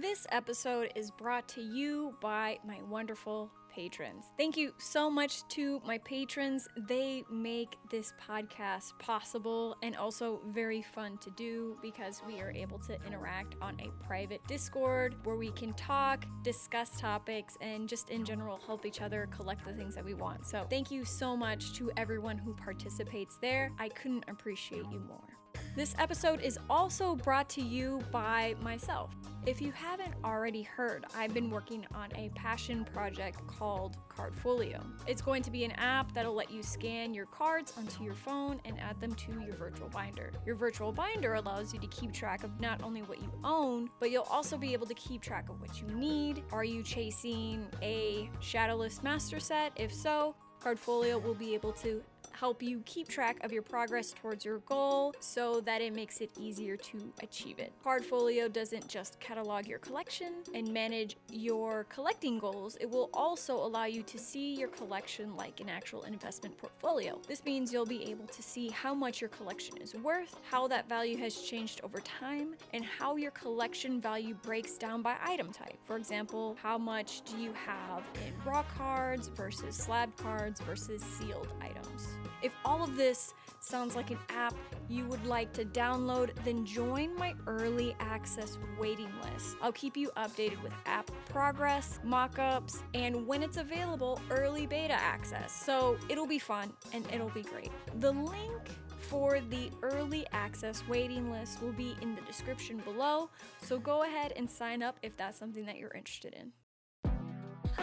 This episode is brought to you by my wonderful patrons. Thank you so much to my patrons. They make this podcast possible and also very fun to do because we are able to interact on a private Discord where we can talk, discuss topics, and just in general help each other collect the things that we want. So, thank you so much to everyone who participates there. I couldn't appreciate you more. This episode is also brought to you by myself. If you haven't already heard, I've been working on a passion project called Cardfolio. It's going to be an app that'll let you scan your cards onto your phone and add them to your virtual binder. Your virtual binder allows you to keep track of not only what you own, but you'll also be able to keep track of what you need. Are you chasing a Shadowless Master set? If so, Cardfolio will be able to help you keep track of your progress towards your goal so that it makes it easier to achieve it. Cardfolio doesn't just catalog your collection and manage your collecting goals, it will also allow you to see your collection like an actual investment portfolio. This means you'll be able to see how much your collection is worth, how that value has changed over time, and how your collection value breaks down by item type. For example, how much do you have in raw cards versus slab cards versus sealed items? If all of this sounds like an app you would like to download, then join my early access waiting list. I'll keep you updated with app progress, mockups, and when it's available, early beta access. So it'll be fun and it'll be great. The link for the early access waiting list will be in the description below, so go ahead and sign up if that's something that you're interested in.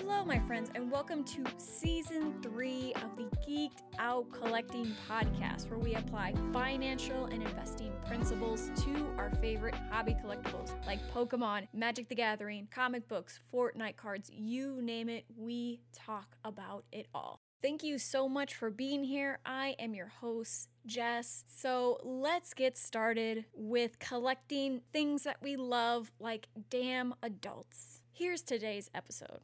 Hello, my friends, and welcome to season three of the Geeked Out Collecting podcast, where we apply financial and investing principles to our favorite hobby collectibles like Pokemon, Magic the Gathering, comic books, Fortnite cards you name it, we talk about it all. Thank you so much for being here. I am your host, Jess. So let's get started with collecting things that we love like damn adults. Here's today's episode.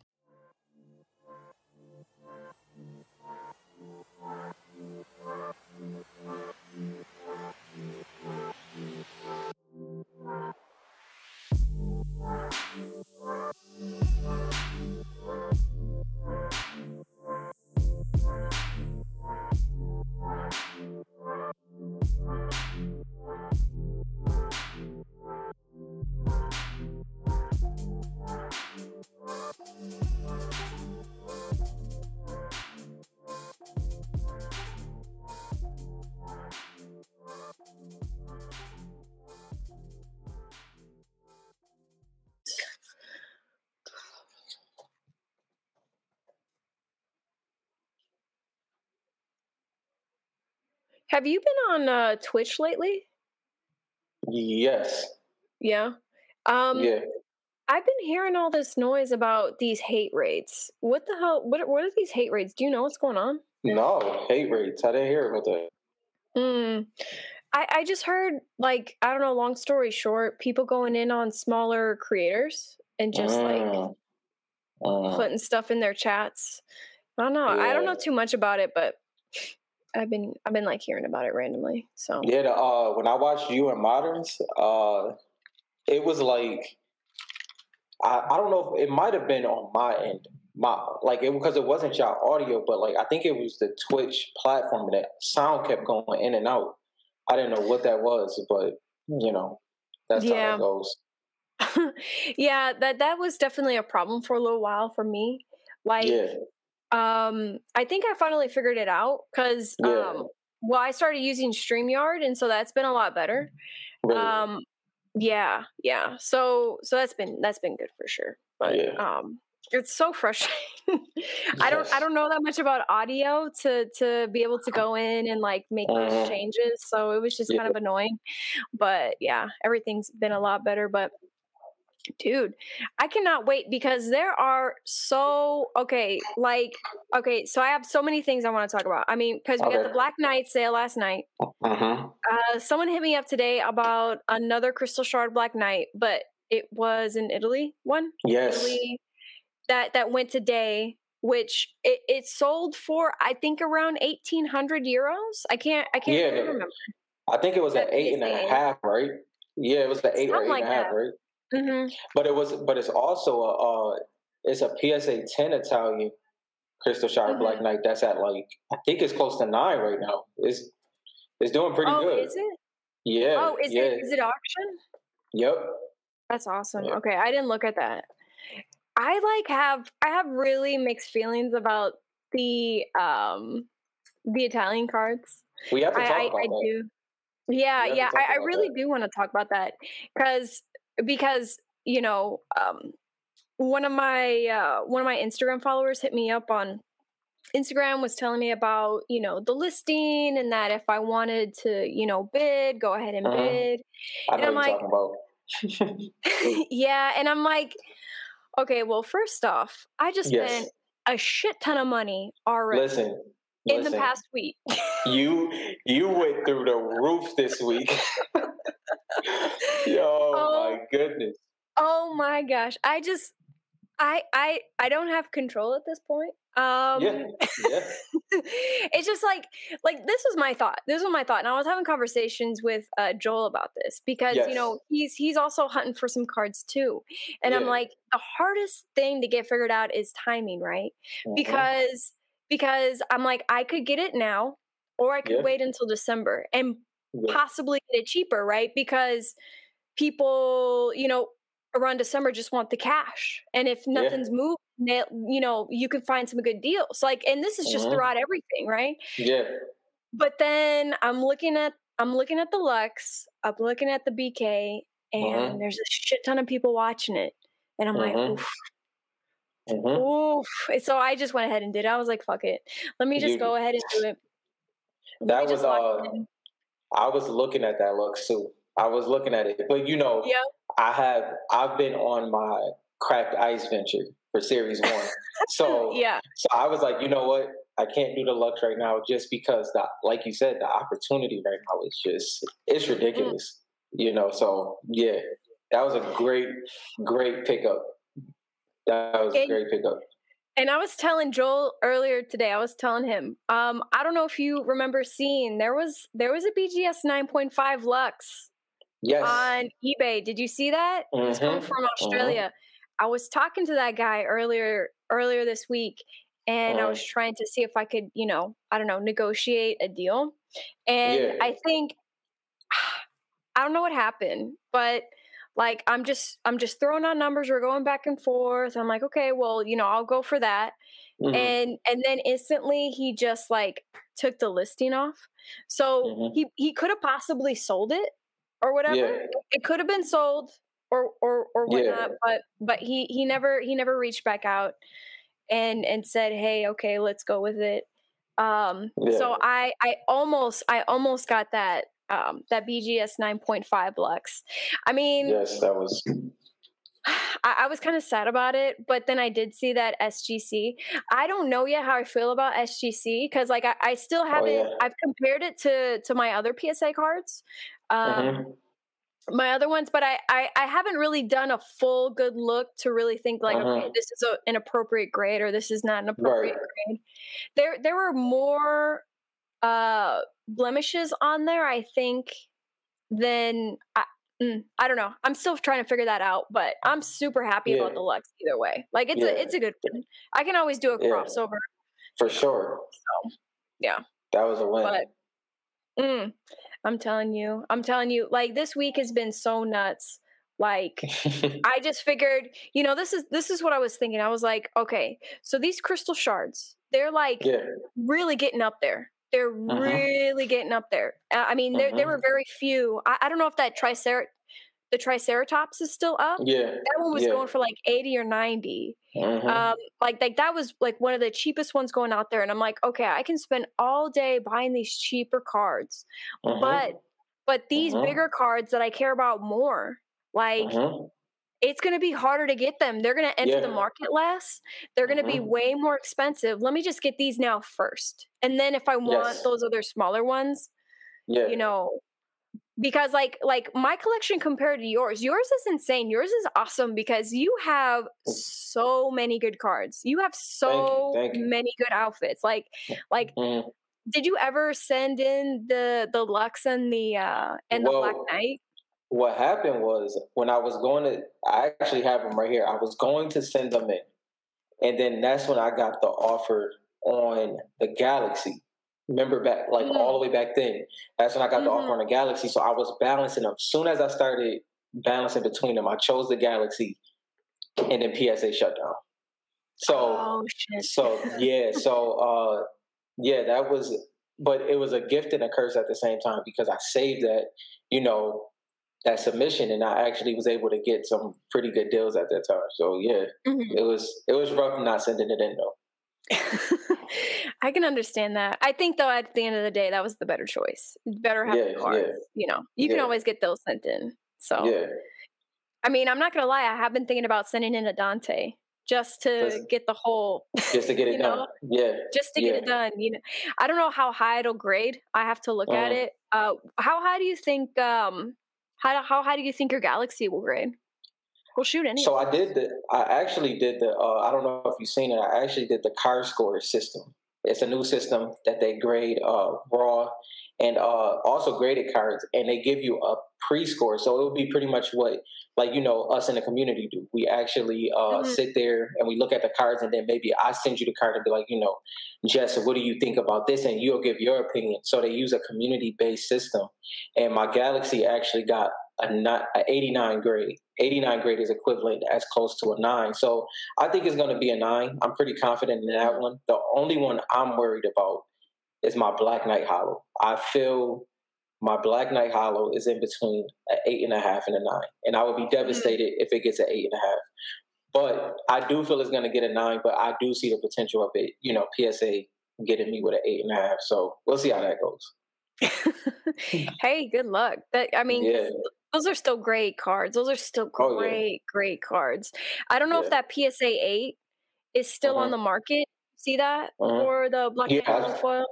Have you been on uh, Twitch lately? Yes. Yeah. Um, Yeah. I've been hearing all this noise about these hate raids. What the hell? What what are these hate raids? Do you know what's going on? No, hate rates. I didn't hear about that. Mm. I I just heard like I don't know. Long story short, people going in on smaller creators and just like Mm. Mm. putting stuff in their chats. I don't know. I don't know too much about it, but I've been I've been like hearing about it randomly. So Yeah, the, uh, when I watched you and Moderns, uh, it was like I, I don't know if it might have been on my end, my like it because it wasn't your audio, but like I think it was the Twitch platform that sound kept going in and out. I didn't know what that was, but you know, that's how Yeah. it goes. yeah, that that was definitely a problem for a little while for me. Like Yeah, um I think I finally figured it out cuz Yeah. um well I started using StreamYard and so that's been a lot better. really. Um yeah, yeah. So so that's been that's been good for sure. But Yeah. um it's so frustrating. I don't I don't know that much about audio to to be able to go in and like make those Mhm. changes. So it was just kind of annoying. But yeah, everything's been a lot better. But dude, I cannot wait because there are so okay, like okay, so I have so many things I want to talk about. I mean, because we got the Black Knight sale last night. hmm Uh, someone hit me up today about another Crystal Shard Black Knight, but it was in Italy one. Yes. Italy that that went today, which it, it sold for I think around eighteen hundred euros. I can't I can't Yeah, really remember. I think it was That at eight and a half, right? Yeah, it was the eight or eight and a half, like that. right? Mm-hmm. But it was, but it's also a, uh, it's a PSA 10 Italian Crystal Shard Mhm. Black Knight. That's at like, I think it's close to nine right now. It's, it's doing pretty oh, good. is it? Yeah. Oh, is yeah. it? Is it auction? Yep. That's awesome. Yeah. Okay, I didn't look at that. I like have I have really mixed feelings about the um the Italian cards. We have to I talk I, about I that. do. Yeah, We yeah, I, I really that. do want to talk about that because because you know um one of my uh one of my Instagram followers hit me up on Instagram was telling me about you know the listing and that if I wanted to you know bid go ahead and Mhm. bid and i'm like- yeah, and I'm like, okay, well, first off, I just Yes. spent a shit ton of money already listen. In listen. the past week. You you went through the roof this week. Yo, Oh. my goodness. oh my gosh, I just, I, I, I don't have control at this point. Um, yeah, yeah. it's just like, like this was my thought. This was my thought, and I was having conversations with uh, Joel about this because you know he's he's also hunting for some cards too, and I'm like, the hardest thing to get figured out is timing, right? Mhm. because because I'm like I could get it now or I could Yeah. wait until December and Yeah. possibly get it cheaper, right? Because people, you know, around December just want the cash. And if Yeah. nothing's moved, they- you know, you can find some good deals. Like and this is just Mhm. throughout everything, right? yeah, But then I'm looking at I'm looking at the Lux, I'm looking at the BK and Mhm. there's a shit ton of people watching it. And I'm like, oof, Mhm. Oof. So I just went ahead and did it. I was like, fuck it. Let me just You- go ahead and do it. Let That was, just lock it uh. I was looking at that look too. I was looking at it, but you know, Yeah. I have I've been on my cracked ice venture for series one, so Yeah. so I was like, you know what, I can't do the Lux right now just because the like you said, the opportunity right now is just it's ridiculous, you know. So yeah, that was a great great pickup. That was a And- great pickup. And I was telling Joel earlier today, I was telling him, um, I don't know if you remember seeing there was there was a BGS 9.5 Lux Yes. on eBay. Did you see that? It was coming from Australia. I was talking to that guy earlier earlier this week and I Mhm. was trying to see if I could, you know, I don't know, negotiate a deal. And Yeah. I think I don't know what happened, but like I'm just I'm just throwing out numbers, we're going back and forth. I'm like, okay, well, you know, I'll go for that. Mhm, And and then instantly he just like took the listing off. So Mhm. he he could have possibly sold it or whatever. Yeah. It could have been sold or or or Yeah. whatnot, but but he he never he never reached back out and and said, "Hey, okay, let's go with it." Um Yeah. so I I almost I almost got that um that BGS 9.5 Lux. I mean, yes, that was. I, I was kind of sad about it, but then I did see that SGC. I don't know yet how I feel about SGC because, like, I, I still haven't. Oh, yeah. I've compared it to to my other PSA cards, um, Mhm. my other ones, but I, I I haven't really done a full good look to really think like, Uh-huh. okay, this is a, an appropriate grade or this is not an appropriate grade. There there were more uh blemishes on there, I think, then I, mm, I don't know. I'm still trying to figure that out, but I'm super happy about the Lux either way. Like it's Yeah. a it's a good one. I can always do a Yeah. crossover, For sure. So yeah. That was a win. but mm, I'm telling you, I'm telling you, like this week has been so nuts. Like I just figured, you know, this is this is what I was thinking. I was like, okay, so these crystal shards, they're like yeah. really getting up there. They're Uh-huh. really getting up there. I mean, there there Uh-huh. were very few. I, I don't know if that tricer the triceratops is still up. Yeah. That one was yeah. going for like 80 or 90. Mhm. Um, like like that was like one of the cheapest ones going out there. And I'm like, okay, I can spend all day buying these cheaper cards. Mhm. But but these bigger cards that I care about more, like. It's going to be harder to get them. They're going to enter the market less. They're going to be Mhm. way more expensive. Let me just get these now first. And then if I want Yes. those other smaller ones, yeah. you know, because like like my collection compared to yours, yours is insane. Yours is awesome because you have so many good cards. You have so thank you. many good outfits. Like like Mhm. did you ever send in the the Lux and the uh and the Black Knight? What happened was when I was going to, I actually have them right here. I was going to send them in, and then that's when I got the offer on the Galaxy. Remember back, like mm-hmm. all the way back then. That's when I got mm-hmm. the offer mm-hmm. on the Galaxy. So I was balancing them. As soon as I started balancing between them, I chose the Galaxy, and then PSA shut down. So, oh, so yeah, so uh, yeah, that was, but it was a gift and a curse at the same time because I saved that, you know, that submission, and I actually was able to get some pretty good deals at that time. So yeah, mm-hmm. it was it was rough not sending it in though. I can understand that. I think though, at the end of the day, that was the better choice. Better have yeah, cards. Yeah. You know, you yeah. can always get those sent in. So yeah. I mean, I'm not gonna lie. I have been thinking about sending in a Dante just to just, get the whole just to get it done. Know, yeah. Just to get it done. You know, I don't know how high it'll grade. I have to look uh-huh. at it. Uh, how high do you think? Um, how how high do you think your Galaxy will grade? We'll shoot anyway. So I did the. I actually did the. Uh, I don't know if you've seen it. I actually did the card score system. It's a new system that they grade uh, raw and uh, also graded cards, and they give you a pre-score. So it would be pretty much what, like you know, us in the community do. We actually uh, mm-hmm. sit there and we look at the cards, and then maybe I send you the card and be like, you know, Jess, what do you think about this? And you'll give your opinion. So they use a community-based system, and my Galaxy actually got a, a 89 grade. 89 grade is equivalent as close to a nine. So I think it's going to be a nine. I'm pretty confident in that one. The only one I'm worried about is my Black Knight Holo. I feel my Black Knight Holo is in between an eight and a half and a nine, and I would be mm. devastated if it gets an eight and a half. But I do feel it's going to get a nine, but I do see the potential of it. You know, PSA getting me with an eight and a half. So we'll see how that goes. hey, good luck. That I mean, yeah. those are still great cards. Those are still great, oh, yeah. great cards. I don't know yeah. if that PSA eight is still uh-huh. on the market. See that uh-huh. for the Black yeah, foil?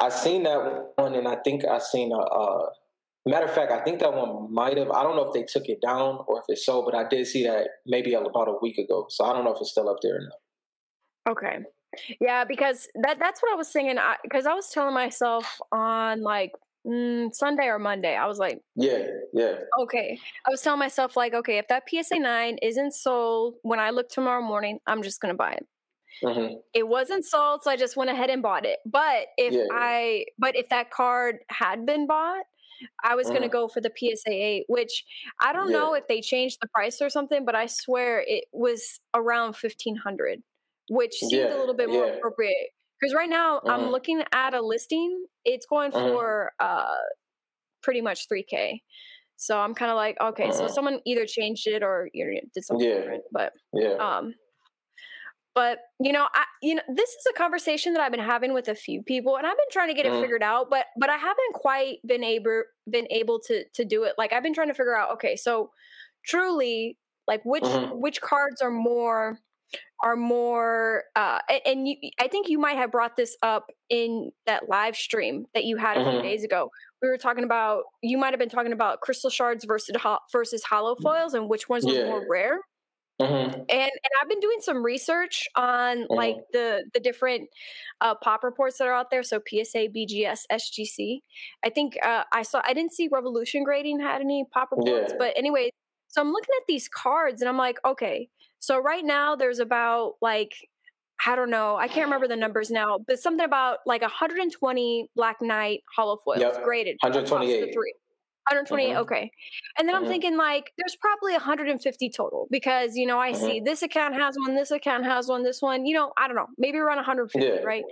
I seen that one, and I think I seen a. Uh, matter of fact, I think that one might have. I don't know if they took it down or if it's so, but I did see that maybe about a week ago. So I don't know if it's still up there or not. Okay. Yeah, because that that's what I was thinking. Because I, I, was telling myself on like mm, Sunday or Monday, I was like, yeah, yeah. Okay. I was telling myself like, okay, if that PSA nine isn't sold when I look tomorrow morning, I'm just gonna buy it. Mm-hmm. It wasn't sold, so I just went ahead and bought it. But if yeah. I, but if that card had been bought, I was mm-hmm. going to go for the PSA 8, which I don't yeah. know if they changed the price or something, but I swear it was around 1500 which seems yeah. a little bit more appropriate. Because right now mm-hmm. I'm looking at a listing, it's going mm-hmm. for uh, pretty much 3K. So I'm kind of like, okay, so mm-hmm. someone either changed it or you know, did something different. But yeah. um, but you know i you know this is a conversation that i've been having with a few people and i've been trying to get mm. it figured out but but i haven't quite been able been able to to do it like i've been trying to figure out okay so truly like which mm-hmm. which cards are more are more uh and, and you, i think you might have brought this up in that live stream that you had a mm-hmm. few days ago we were talking about you might have been talking about crystal shards versus versus holo mm. foils and which ones yeah. were more rare Mm-hmm. And and I've been doing some research on mm-hmm. like the the different uh, pop reports that are out there. So PSA, BGS, SGC. I think uh, I saw I didn't see Revolution Grading had any pop reports, yeah. but anyway. So I'm looking at these cards and I'm like, okay. So right now there's about like I don't know. I can't remember the numbers now, but something about like 120 Black Knight holo foils yep. graded. 128. 128 mm-hmm. okay and then mm-hmm. i'm thinking like there's probably 150 total because you know i mm-hmm. see this account has one this account has one this one you know i don't know maybe around 150 yeah. right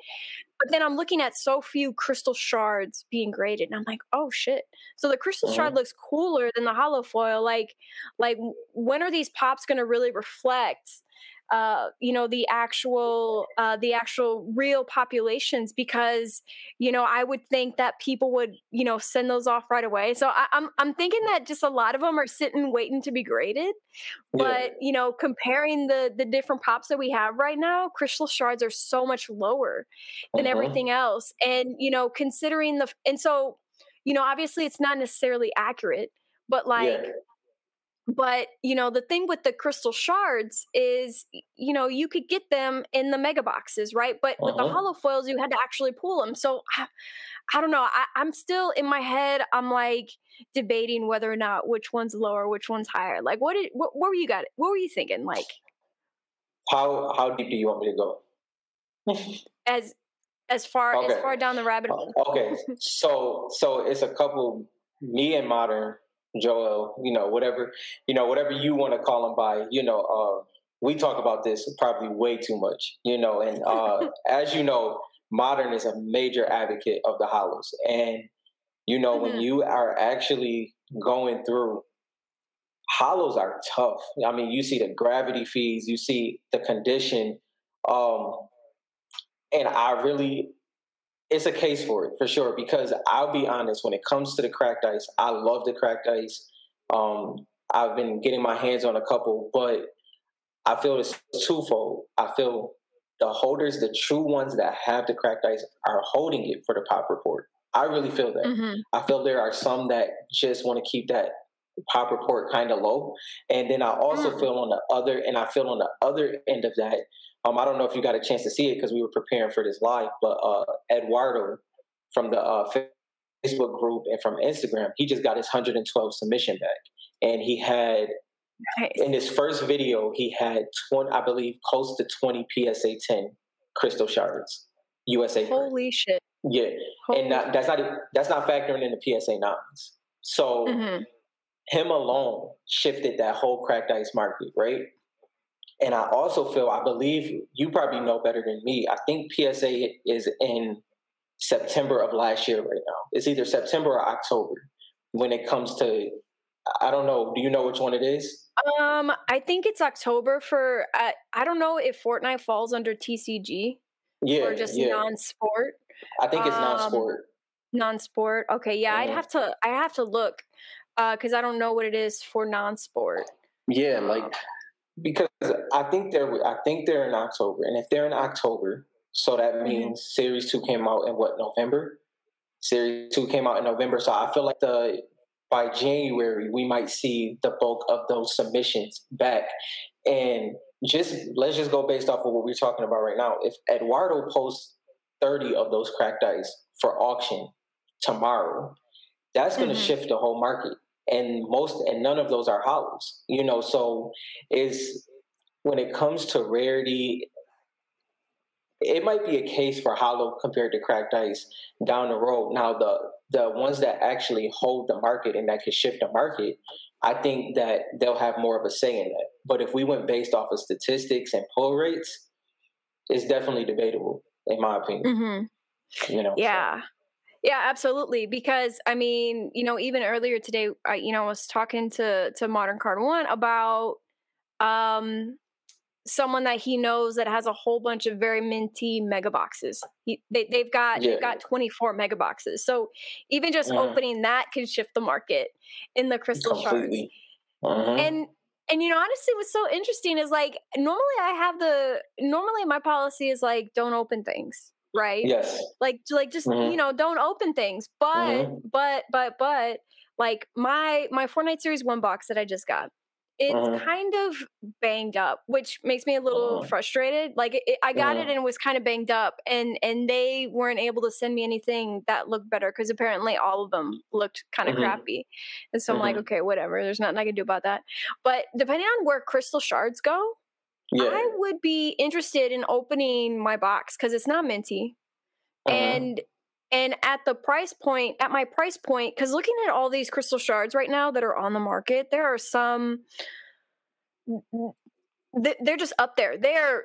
but then i'm looking at so few crystal shards being graded and i'm like oh shit so the crystal shard mm-hmm. looks cooler than the holo foil like like when are these pops going to really reflect uh, you know the actual uh, the actual real populations because you know I would think that people would you know send those off right away. So I, am I'm, I'm thinking that just a lot of them are sitting waiting to be graded. But yeah. you know, comparing the the different pops that we have right now, crystal shards are so much lower than uh-huh. everything else. And you know, considering the and so you know obviously it's not necessarily accurate, but like. Yeah but you know the thing with the crystal shards is you know you could get them in the mega boxes right but uh-huh. with the uh-huh. holo foils you had to actually pull them so i, I don't know I, i'm still in my head i'm like debating whether or not which one's lower which one's higher like what did what, what were you got what were you thinking like how how deep do you want me to go as as far okay. as far down the rabbit hole okay so so it's a couple me and modern Joel, you know, whatever, you know, whatever you want to call him by, you know, uh, we talk about this probably way too much, you know, and uh, as you know, modern is a major advocate of the holos. And, you know, mm-hmm. when you are actually going through holos are tough. I mean, you see the gravity fees, you see the condition. Um, and I really it's a case for it for sure because I'll be honest when it comes to the cracked ice, I love the cracked ice. Um, I've been getting my hands on a couple, but I feel it's twofold. I feel the holders, the true ones that have the cracked ice, are holding it for the pop report. I really feel that. Mm-hmm. I feel there are some that just want to keep that pop report kind of low, and then I also mm. feel on the other, and I feel on the other end of that um, I don't know if you got a chance to see it because we were preparing for this live, but uh, Eduardo from the uh, Facebook group and from Instagram, he just got his 112 submission back, and he had nice. in his first video he had 20, I believe, close to 20 PSA 10 crystal shards, USA. Holy shit! Yeah, Holy and not, that's not that's not factoring in the PSA nines. So. Mm-hmm. Him alone shifted that whole cracked ice market, right? And I also feel, I believe you probably know better than me. I think PSA is in September of last year right now. It's either September or October when it comes to, I don't know. Do you know which one it is? Um, I think it's October for, uh, I don't know if Fortnite falls under TCG yeah, or just yeah. non-sport. I think it's um, non-sport. Non-sport. Okay, yeah, mm-hmm. I'd have to. I have to look because uh, I don't know what it is for non-sport. Yeah, like because I think they're I think they're in October, and if they're in October, so that mm-hmm. means mm-hmm. Series Two came out in what November? Series Two came out in November, so I feel like the by January we might see the bulk of those submissions back, and just let's just go based off of what we're talking about right now. If Eduardo posts thirty of those cracked ice for auction tomorrow, that's going to mm-hmm. shift the whole market and most and none of those are holos you know so is when it comes to rarity it might be a case for holo compared to cracked ice down the road now the the ones that actually hold the market and that can shift the market i think that they'll have more of a say in that but if we went based off of statistics and pull rates it's definitely debatable in my opinion mm-hmm. you know yeah so. Yeah, absolutely. Because I mean, you know, even earlier today, I you know I was talking to to Modern Card One about um someone that he knows that has a whole bunch of very minty mega boxes. He, they, they've got yeah. they've got 24 mega boxes. So even just opening that can shift the market in the crystal Completely. shards. Uh-huh. And and you know honestly what's so interesting is like normally I have the normally my policy is like don't open things right? Yes. Like like just mm-hmm. you know, don't open things. But mm-hmm. but but but like my my Fortnite Series 1 box that I just got. It's mm-hmm. kind of banged up, which makes me a little mm-hmm. frustrated. Like it, I got it mm-hmm. and it was kind of banged up, and and they weren't able to send me anything that looked better because apparently all of them looked kind of mm-hmm. crappy. And so I'm like, okay, whatever. There's nothing I can do about that. But depending on where crystal shards go, yeah. I would be interested in opening my box because it's not minty. Uh-huh. And and at the price point, at my price point, because looking at all these crystal shards right now that are on the market, there are some they're just up there. They're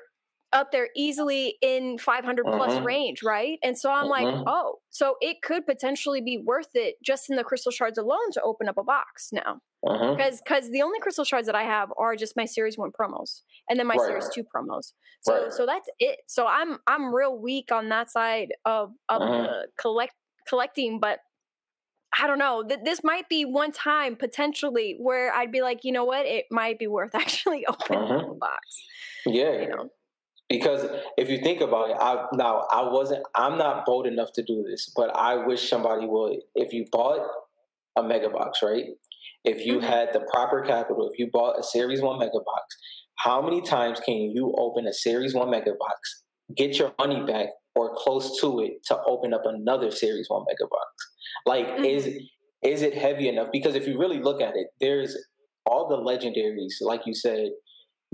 up there easily in 500 plus uh-huh. range, right? And so I'm uh-huh. like, mm-hmm. oh, so it could potentially be worth it just in the crystal shards alone to open up a box now. Because uh-huh. because the only crystal shards that I have are just my series one promos and then my right. series two promos. So right. so that's it. So I'm I'm real weak on that side of of uh-huh. the collect collecting, but I don't know. Th- this might be one time potentially where I'd be like, you know what, it might be worth actually opening uh-huh. the box. Yeah, you know. Because if you think about it, I now I wasn't I'm not bold enough to do this, but I wish somebody would. If you bought a mega box, right? If you mm-hmm. had the proper capital, if you bought a Series 1 mega box, how many times can you open a Series 1 mega box, get your money back or close to it to open up another Series 1 mega box? Like, mm-hmm. is is it heavy enough? Because if you really look at it, there's all the legendaries, like you said,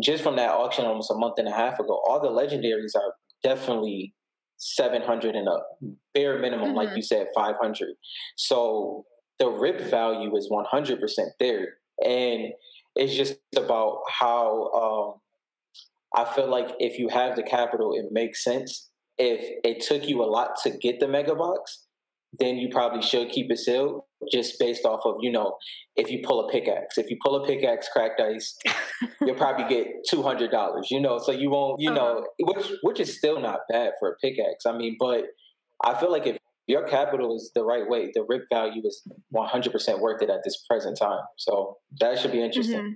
just from that auction almost a month and a half ago, all the legendaries are definitely 700 and up, bare minimum, mm-hmm. like you said, 500. So the rip value is 100% there. And it's just about how um, I feel like if you have the capital, it makes sense. If it took you a lot to get the mega box, then you probably should keep it sealed just based off of, you know, if you pull a pickaxe. If you pull a pickaxe cracked ice, you'll probably get two hundred dollars, you know, so you won't you uh-huh. know which which is still not bad for a pickaxe. I mean, but I feel like if your capital is the right way, the rip value is one hundred percent worth it at this present time. So that should be interesting. Mm-hmm.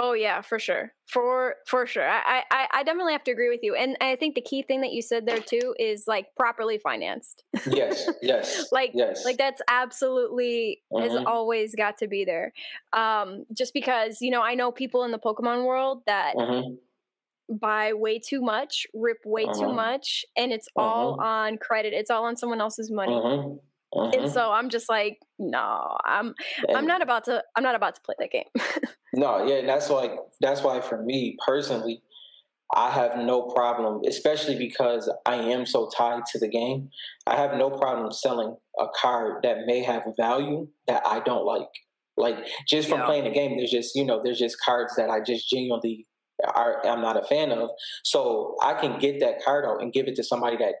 Oh yeah, for sure, for for sure. I, I I definitely have to agree with you, and I think the key thing that you said there too is like properly financed. yes, yes, like yes. like that's absolutely mm-hmm. has always got to be there. Um, just because you know I know people in the Pokemon world that. Mm-hmm. Buy way too much, rip way too mm-hmm. much, and it's all mm-hmm. on credit. It's all on someone else's money. Mm-hmm. And mm-hmm. so I'm just like, no, I'm and I'm not about to I'm not about to play that game. no, yeah, that's like that's why for me personally, I have no problem, especially because I am so tied to the game. I have no problem selling a card that may have value that I don't like. Like just from yeah. playing the game, there's just you know there's just cards that I just genuinely are, I'm not a fan of. So I can get that card out and give it to somebody that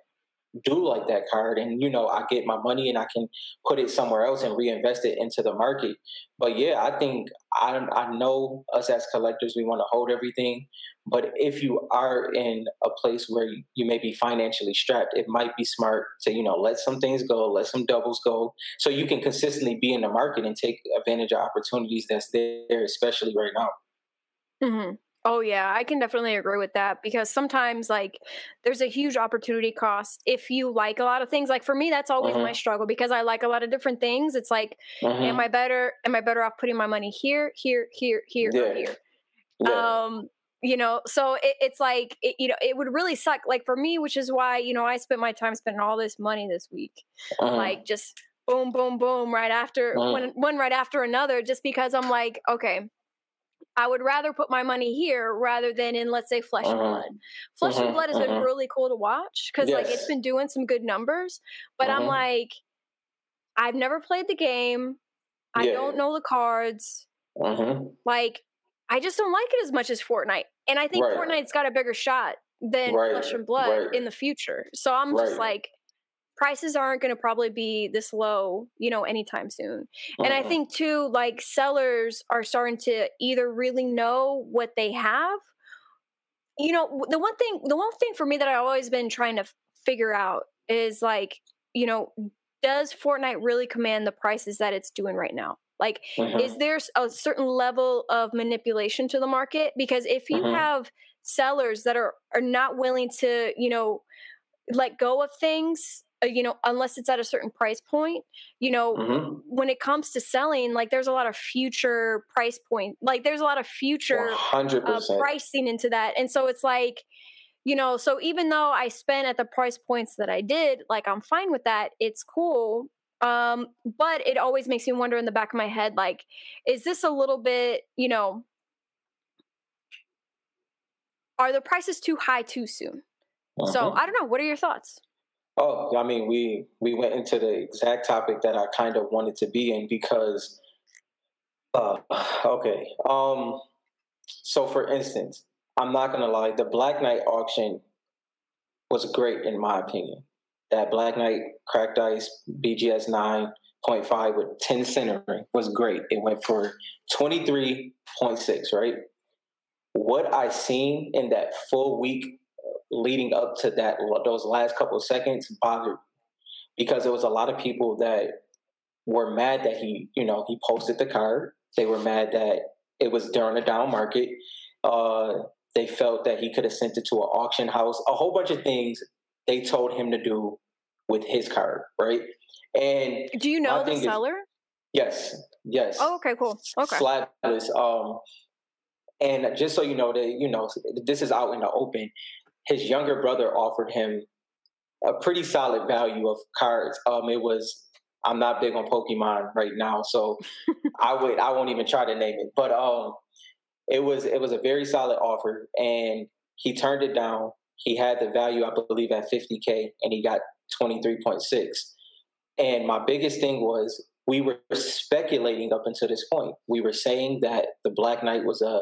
do like that card and you know i get my money and i can put it somewhere else and reinvest it into the market but yeah i think i, I know us as collectors we want to hold everything but if you are in a place where you, may be financially strapped it might be smart to you know let some things go let some doubles go so you can consistently be in the market and take advantage of opportunities that's there especially right now mm-hmm. Oh yeah, I can definitely agree with that because sometimes like there's a huge opportunity cost if you like a lot of things. Like for me, that's always mm-hmm. my struggle because I like a lot of different things. It's like, mm-hmm. am I better? Am I better off putting my money here, here, here, here, yeah. here? Yeah. Um, you know, so it, it's like it, you know, it would really suck. Like for me, which is why you know I spent my time spending all this money this week, mm-hmm. like just boom, boom, boom, right after mm-hmm. one, one right after another, just because I'm like, okay I would rather put my money here rather than in, let's say, Flesh uh-huh. and Blood. Flesh uh-huh. and Blood has uh-huh. been really cool to watch because, yes. like, it's been doing some good numbers. But I'm like, I've never played the game. I yeah. don't know the cards. Like, I just don't like it as much as Fortnite. And I think right. Fortnite's got a bigger shot than right. Flesh and Blood right. in the future. So I'm just like, prices aren't going to probably be this low, you know, anytime soon. And I uh-huh. think too, like sellers are starting to either really know what they have. You know, the one thing, the one thing for me that I've always been trying to figure out is like, you know, does Fortnite really command the prices that it's doing right now? Like, uh-huh. is there a certain level of manipulation to the market? Because if you uh-huh. have sellers that are are not willing to, you know, let go of things you know unless it's at a certain price point you know mm-hmm. when it comes to selling like there's a lot of future price point like there's a lot of future uh, pricing into that and so it's like you know so even though i spent at the price points that i did like i'm fine with that it's cool um but it always makes me wonder in the back of my head like is this a little bit you know are the prices too high too soon uh-huh. so i don't know what are your thoughts Oh, I mean, we we went into the exact topic that I kind of wanted to be in because, uh, okay. Um, so for instance, I'm not gonna lie, the Black Knight auction was great in my opinion. That Black Knight cracked ice BGS nine point five with ten centering was great. It went for twenty three point six, right? What I seen in that full week leading up to that those last couple of seconds bothered because there was a lot of people that were mad that he you know he posted the card they were mad that it was during a down market uh, they felt that he could have sent it to an auction house a whole bunch of things they told him to do with his card right and do you know the seller is, yes Yes. Oh, okay, cool. Okay. Slabless. Um, and just so you know that you know this is out in the open. His younger brother offered him a pretty solid value of cards. Um, it was I'm not big on Pokemon right now, so I would I won't even try to name it. But um, it was it was a very solid offer, and he turned it down. He had the value, I believe, at 50k, and he got 23.6. And my biggest thing was we were speculating up until this point. We were saying that the Black Knight was a,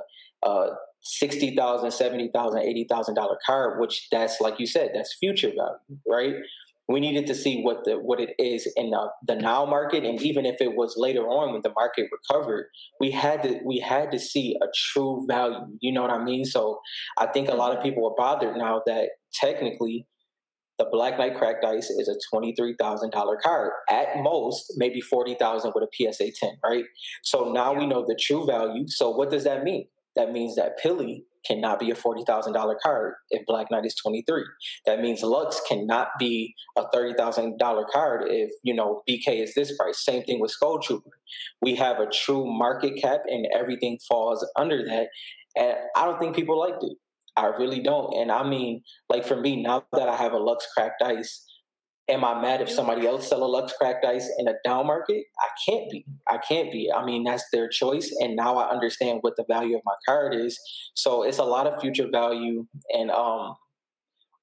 a sixty thousand, seventy thousand, eighty thousand dollar card, which that's like you said, that's future value, right? We needed to see what the what it is in the, the now market, and even if it was later on when the market recovered, we had to we had to see a true value. You know what I mean? So I think a lot of people are bothered now that technically the Black Knight Cracked Ice is a twenty-three thousand dollar card at most, maybe forty thousand with a PSA ten, right? So now we know the true value. So what does that mean? That means that Peely cannot be a forty thousand dollar card if Black Knight is twenty-three. That means Lux cannot be a thirty thousand dollar card if you know BK is this price. Same thing with Skull Trooper. We have a true market cap, and everything falls under that. And I don't think people liked it. I really don't. And I mean, like for me, now that I have a Lux cracked ice, am I mad if somebody else sell a Lux cracked ice in a down market? I can't be. I can't be. I mean, that's their choice. And now I understand what the value of my card is. So it's a lot of future value and um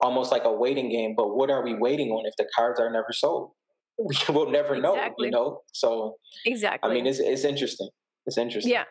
almost like a waiting game. But what are we waiting on if the cards are never sold? We will never know, exactly. you know? So Exactly. I mean it's it's interesting. It's interesting. Yeah.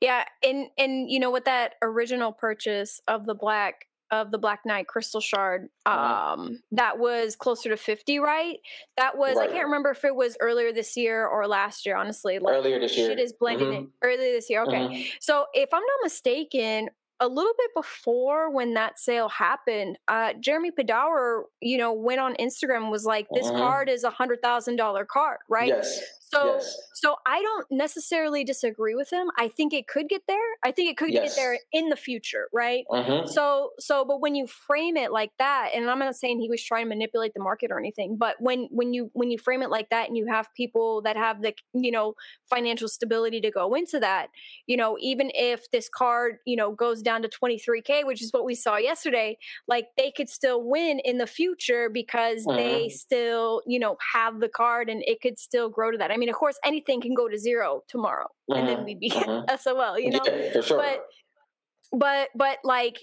Yeah, and and you know with that original purchase of the black of the Black Knight Crystal Shard, uh-huh. um, that was closer to fifty, right? That was right. I can't remember if it was earlier this year or last year. Honestly, like, earlier this year. Shit is blending mm-hmm. earlier this year. Okay, mm-hmm. so if I'm not mistaken, a little bit before when that sale happened, uh, Jeremy Padawer, you know, went on Instagram was like, "This mm-hmm. card is a hundred thousand dollar card, right?" Yes. So, yes. so I don't necessarily disagree with him. I think it could get there. I think it could yes. get there in the future, right? Mm-hmm. So, so, but when you frame it like that, and I'm not saying he was trying to manipulate the market or anything, but when when you when you frame it like that, and you have people that have the you know financial stability to go into that, you know, even if this card you know goes down to 23k, which is what we saw yesterday, like they could still win in the future because mm-hmm. they still you know have the card and it could still grow to that. I mean, of course, anything can go to zero tomorrow, mm-hmm. and then we'd be mm-hmm. SOL, you know. Yeah, sure. But but but like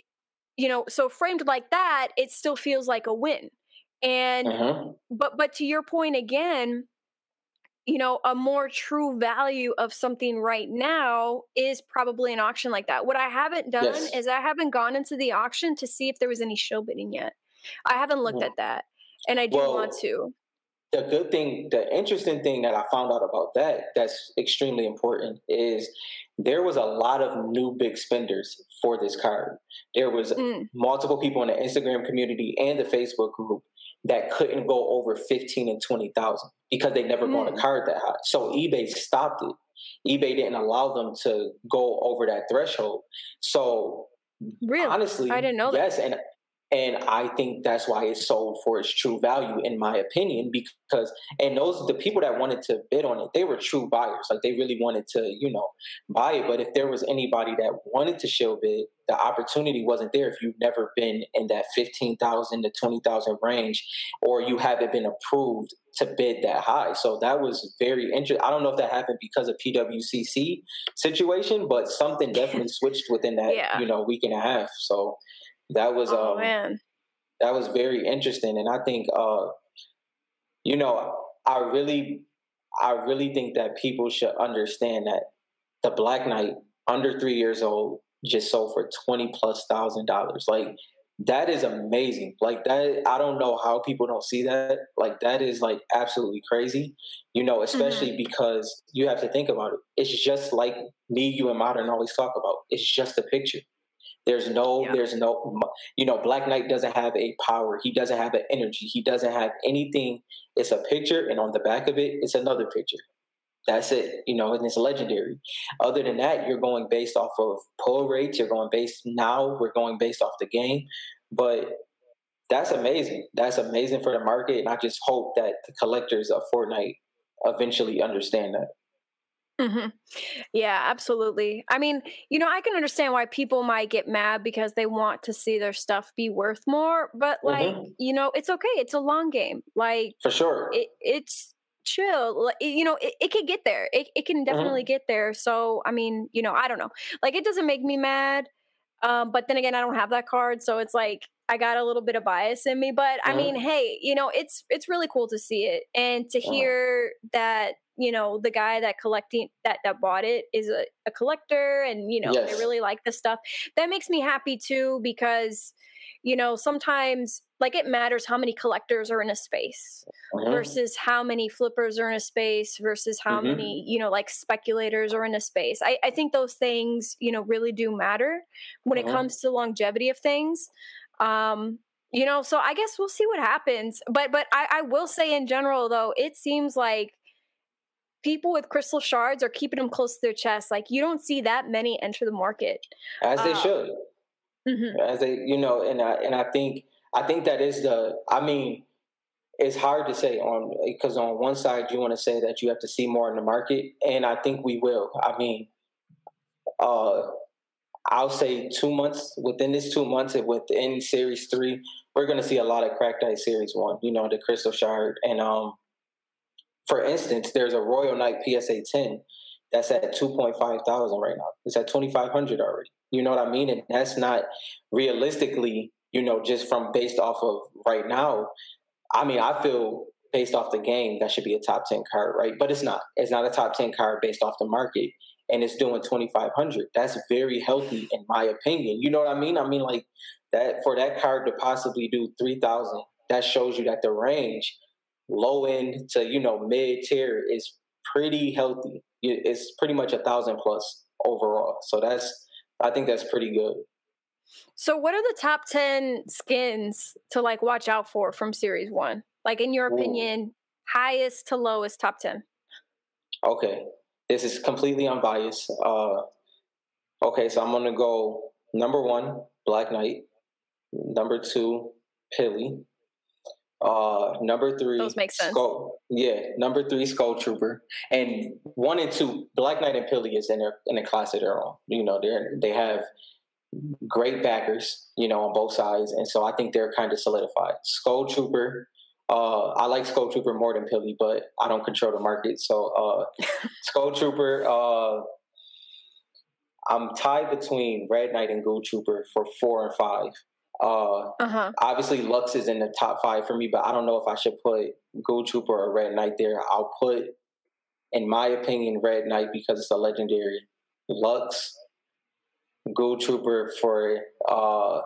you know, so framed like that, it still feels like a win. And mm-hmm. but but to your point again, you know, a more true value of something right now is probably an auction like that. What I haven't done yes. is I haven't gone into the auction to see if there was any show bidding yet. I haven't looked at that, and I do well, want to the good thing, the interesting thing that I found out about that that's extremely important is there was a lot of new big spenders for this card. There was mm. multiple people in the Instagram community and the Facebook group that couldn't go over 15 and 20,000 because they never mm. bought a mm. card that high. So eBay stopped it. eBay didn't allow them to go over that threshold. So really? honestly, I didn't know yes, that. and and I think that's why it sold for its true value, in my opinion. Because and those the people that wanted to bid on it, they were true buyers. Like they really wanted to, you know, buy it. But if there was anybody that wanted to show bid, the opportunity wasn't there. If you've never been in that fifteen thousand to twenty thousand range, or you haven't been approved to bid that high. So that was very interesting. I don't know if that happened because of PWCC situation, but something definitely switched within that, yeah. you know, week and a half. So that was oh, um, man. that was very interesting, and I think uh, you know I really I really think that people should understand that the Black Knight under three years old just sold for twenty plus thousand dollars. Like that is amazing. Like that, I don't know how people don't see that. Like that is like absolutely crazy. You know, especially mm-hmm. because you have to think about it. It's just like me, you, and modern always talk about. It's just a picture. There's no, yeah. there's no, you know, Black Knight doesn't have a power. He doesn't have an energy. He doesn't have anything. It's a picture, and on the back of it, it's another picture. That's it, you know, and it's legendary. Other than that, you're going based off of pull rates. You're going based now. We're going based off the game, but that's amazing. That's amazing for the market, and I just hope that the collectors of Fortnite eventually understand that. Mm-hmm. Yeah, absolutely. I mean, you know, I can understand why people might get mad because they want to see their stuff be worth more, but like, mm-hmm. you know, it's okay. It's a long game. Like, for sure, it, it's chill. Like, you know, it, it can get there. It, it can definitely mm-hmm. get there. So, I mean, you know, I don't know. Like, it doesn't make me mad. Um, but then again, I don't have that card, so it's like I got a little bit of bias in me. But I mean, hey, you know, it's it's really cool to see it and to hear that you know the guy that collecting that that bought it is a, a collector and you know yes. they really like the stuff that makes me happy too because you know sometimes like it matters how many collectors are in a space mm-hmm. versus how many flippers are in a space versus how mm-hmm. many you know like speculators are in a space I, I think those things you know really do matter when mm-hmm. it comes to longevity of things um you know so i guess we'll see what happens but but I, I will say in general though it seems like people with crystal shards are keeping them close to their chest. Like you don't see that many enter the market, as they uh, should. Mm-hmm. As they, you know, and I and I think I think that is the. I mean, it's hard to say on because on one side you want to say that you have to see more in the market, and I think we will. I mean, uh, I'll say two months within this two months within Series Three, we're going to see a lot of Cracked Ice Series One. You know, the Crystal Shard, and um, for instance, there's a Royale Knight PSA 10 that's at 2.5 thousand right now. It's at 2,500 already. You know what I mean? And that's not realistically, you know, just from based off of right now. I mean, I feel based off the game that should be a top 10 card, right? But it's not. It's not a top 10 card based off the market. And it's doing 2,500. That's very healthy, in my opinion. You know what I mean? I mean, like that for that card to possibly do 3,000, that shows you that the range low end to you know mid tier is pretty healthy. It's pretty much a thousand plus overall. So that's I think that's pretty good. So what are the top 10 skins to like watch out for from series 1? Like in your opinion, Ooh. highest to lowest top 10? Okay. This is completely unbiased. Uh okay, so I'm to go number 1, Black Knight. Number 2, Peely. Uh, number three, those make sense. Skull, yeah, number three, Skull Trooper, and one and two, Black Knight and Peely is in their in a class of their own. You know, they they have great backers, you know, on both sides, and so I think they're kind of solidified. Skull Trooper, uh, I like Skull Trooper more than Peely, but I don't control the market. So uh, Skull Trooper, uh, I'm tied between Red Knight and Ghoul Trooper for four and five. Uh, uh-huh. Obviously, Lux is in the top five for me, but I don't know if I should put Ghoul Trooper or Red Knight there. I'll put, in my opinion, Red Knight because it's a legendary. Lux, Ghoul Trooper for uh,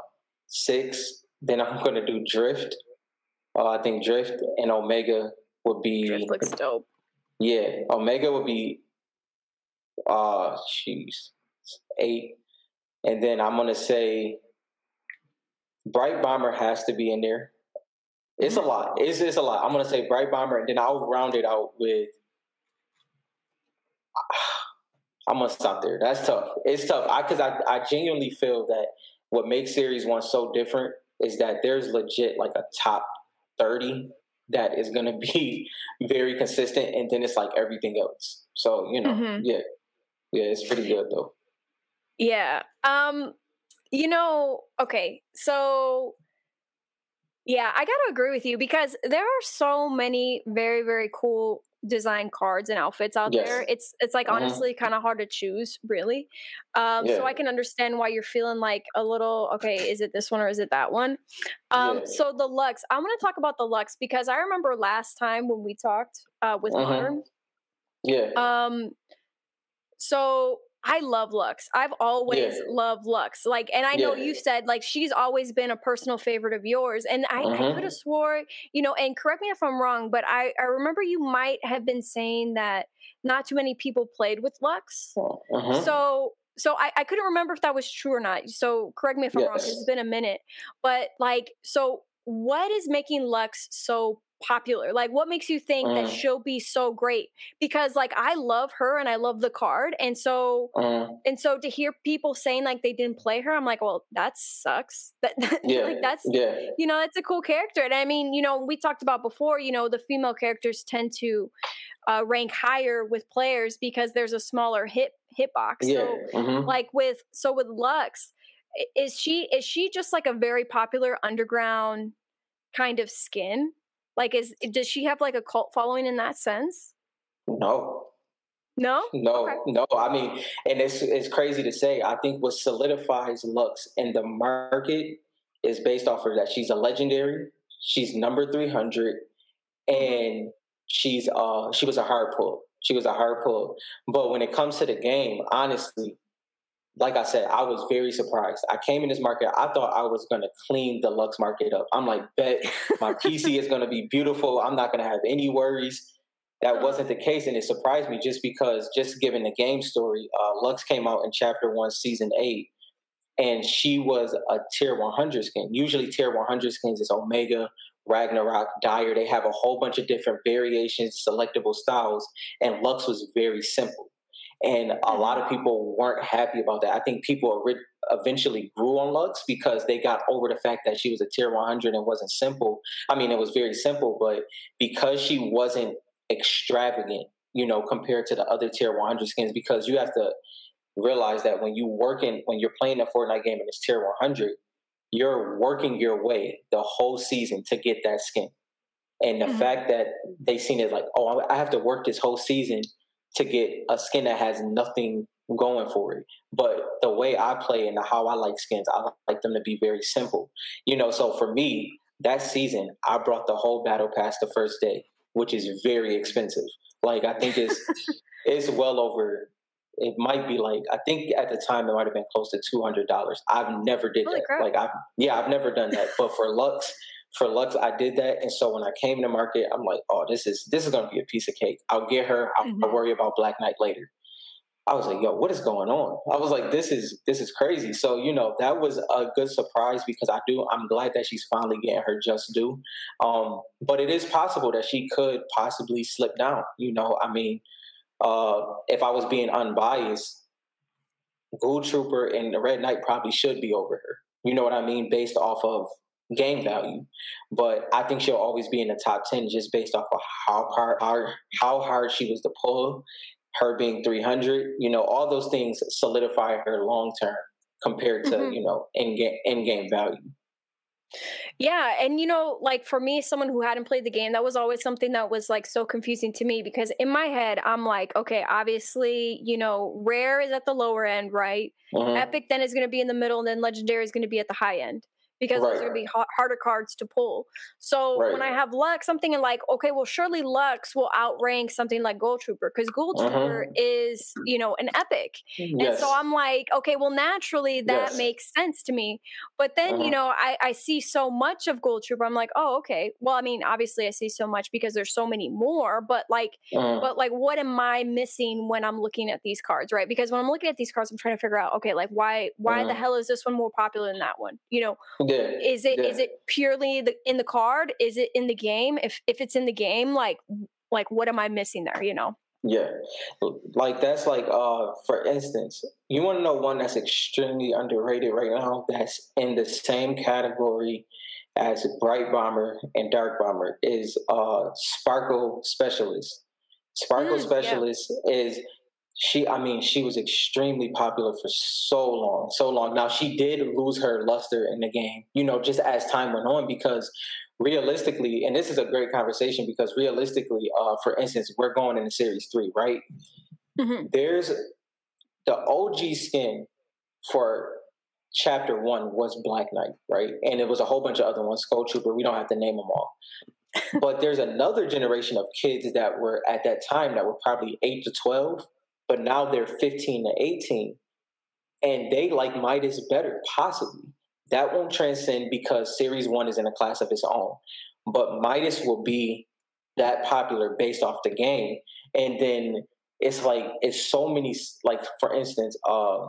six. Then I'm going to do Drift. Uh, I think Drift and Omega would be. Drift looks dope. Yeah, Omega would be. Uh, jeez, eight, and then I'm gonna say Bright Bomber has to be in there. It's a lot. It's just a lot. I'm gonna say Bright Bomber, and then I'll round it out with. I'm gonna stop there. That's tough. It's tough. I because I, I genuinely feel that what makes Series One so different is that there's legit like a top thirty that is gonna be very consistent, and then it's like everything else. So you know, mm-hmm. yeah, yeah, it's pretty good though. Yeah. Um. You know, okay, so yeah, I gotta agree with you because there are so many very, very cool design cards and outfits out yes. there. It's it's like mm-hmm. honestly kind of hard to choose, really. Um, yeah. So I can understand why you're feeling like a little okay. Is it this one or is it that one? Um, yeah. So the Lux, I'm gonna talk about the Lux because I remember last time when we talked uh, with mm-hmm. Modern. Yeah. Um. So I love Lux. I've always yeah. loved Lux. Like, and I know yeah. you said like she's always been a personal favorite of yours. And I, I could have mm-hmm. swore, you know, and correct me if I'm wrong, but I, I remember you might have been saying that not too many people played with Lux. Uh-huh. So so I, I couldn't remember if that was true or not. So correct me if I'm yes. wrong, it's been a minute. But like, so what is making Lux so popular? Like, what makes you think mm. that she'll be so great? Because like I love her and I love the card, and so mm. and so to hear people saying like they didn't play her, I'm like, well, that sucks. That, yeah, like that's yeah. you know that's a cool character, and I mean, you know, we talked about before, you know, the female characters tend to uh, rank higher with players because there's a smaller hit hitbox. Yeah. So mm-hmm. like with so with Lux, is she is she just like a very popular underground kind of skin? Like, is does she have like a cult following in that sense? No. No. No. Okay. No. I mean, and it's it's crazy to say. I think what solidifies Lux in the market is based off of that. She's a legendary. She's number three hundred, and she's uh she was a hard pull. She was a hard pull. But when it comes to the game, honestly, like I said, I was very surprised. I came in this market, I thought I was going to clean the Lux market up. I'm like, bet my PC is going to be beautiful. I'm not going to have any worries. That wasn't the case, and it surprised me just because, just given the game story, uh, Lux came out in Chapter One, Season Eight, and she was a Tier 100 skin. Usually, Tier 100 skins is Omega, Ragnarok, Dire. They have a whole bunch of different variations, selectable styles, and Lux was very simple and a lot of people weren't happy about that. I think people eventually grew on Lux because they got over the fact that she was a tier 100 and wasn't simple. I mean, it was very simple, but because she wasn't extravagant, you know, compared to the other tier 100 skins, because you have to realize that when you work in, when you're playing a Fortnite game and it's tier 100, you're working your way the whole season to get that skin. And the mm-hmm. fact that they seen it like, oh, I have to work this whole season to get a skin that has nothing going for it. But the way I play and how I like skins, I like them to be very simple. You know, so for me, that season, I brought the whole battle pass the first day, which is very expensive. Like I think it's it's well over. It might be like I think at the time it might have been close to two hundred dollars. I've never did Holy that. Crap. Like I yeah, I've never done that. But for Lux, for Lux, I did that, and so when I came to market, I'm like, oh, this is this is gonna be a piece of cake. I'll get her. I'll, mm-hmm. I'll worry about Black Knight later. I was like, yo, what is going on? I was like, this is this is crazy. So you know, that was a good surprise because I do. I'm glad that she's finally getting her just due. Um, but it is possible that she could possibly slip down. You know, I mean, uh, if I was being unbiased, Ghoul Trooper and the Red Knight probably should be over her. You know what I mean? Based off of game value. But I think she'll always be in the top ten just based off of how hard how, how hard she was to pull, her being three hundred. You know, all those things solidify her long term compared to mm-hmm. you know in game in game value. Yeah, and you know, like for me, someone who hadn't played the game, that was always something that was like so confusing to me because in my head, I'm like, okay, obviously, you know, rare is at the lower end, right? Mm-hmm. Epic then is going to be in the middle, and then legendary is going to be at the high end because right. those are going to be harder cards to pull. So right. when I have Lux, I'm thinking like, okay, well, surely Lux will outrank something like Ghoul Trooper because uh-huh. Trooper is, you know, an epic. Yes. And so I'm like, okay, well, naturally that yes. makes sense to me. But then, uh-huh. you know, I, I see so much of Ghoul Trooper. I'm like, oh, okay. Well, I mean, obviously I see so much because there's so many more, but like, uh-huh. but like, what am I missing when I'm looking at these cards, right? Because when I'm looking at these cards, I'm trying to figure out, okay, like why, why the uh-huh. hell is this one more popular than that one? You know, yeah. Is it yeah. is it purely the, in the card? Is it in the game? If if it's in the game, like like what am I missing there? You know. Yeah, like that's like uh for instance, you want to know one that's extremely underrated right now. That's in the same category as Bright Bomber and Dark Bomber is uh Sparkle Specialist. Sparkle mm, Specialist yeah. is she i mean she was extremely popular for so long so long. Now she did lose her luster in the game you know just as time went on because realistically and this is a great conversation because realistically uh, for instance we're going into series three right? Mm-hmm. there's the og skin for chapter one was black knight right? And it was a whole bunch of other ones skull trooper we don't have to name them all. But there's another generation of kids that were at that time that were probably 8 to 12 but now they're 15 to 18 and they like Midas better, possibly. That won't transcend because Series 1 is in a class of its own. But Midas will be that popular based off the game. And then it's like, it's so many, like, for instance, uh,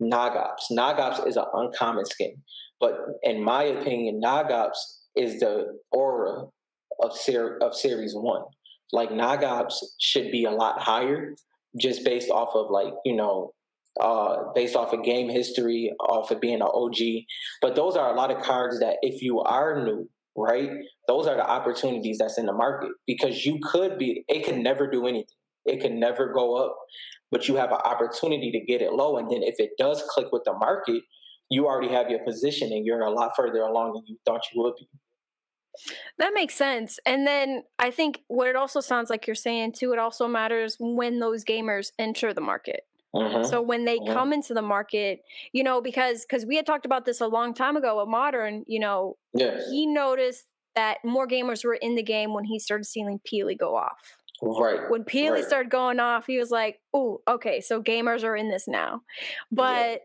Nog Ops. Nagops is an uncommon skin. But in my opinion, Nog Ops is the aura of ser- of series one. Like Nog Ops should be a lot higher, just based off of like you know, uh, based off of game history, off of being an OG. But those are a lot of cards that if you are new, right, those are the opportunities that's in the market because you could be. It can never do anything. It can never go up, but you have an opportunity to get it low. And then if it does click with the market, you already have your position and you're a lot further along than you thought you would be. That makes sense. And then I think what it also sounds like you're saying too, it also matters when those gamers enter the market. Mm-hmm. So when they mm-hmm. come into the market, you know, because because we had talked about this a long time ago with modern, you know, yes. he noticed that more gamers were in the game when he started seeing Peely go off. Right. When Peely right. started going off, he was like, "Oh, okay, so gamers are in this now." But yeah.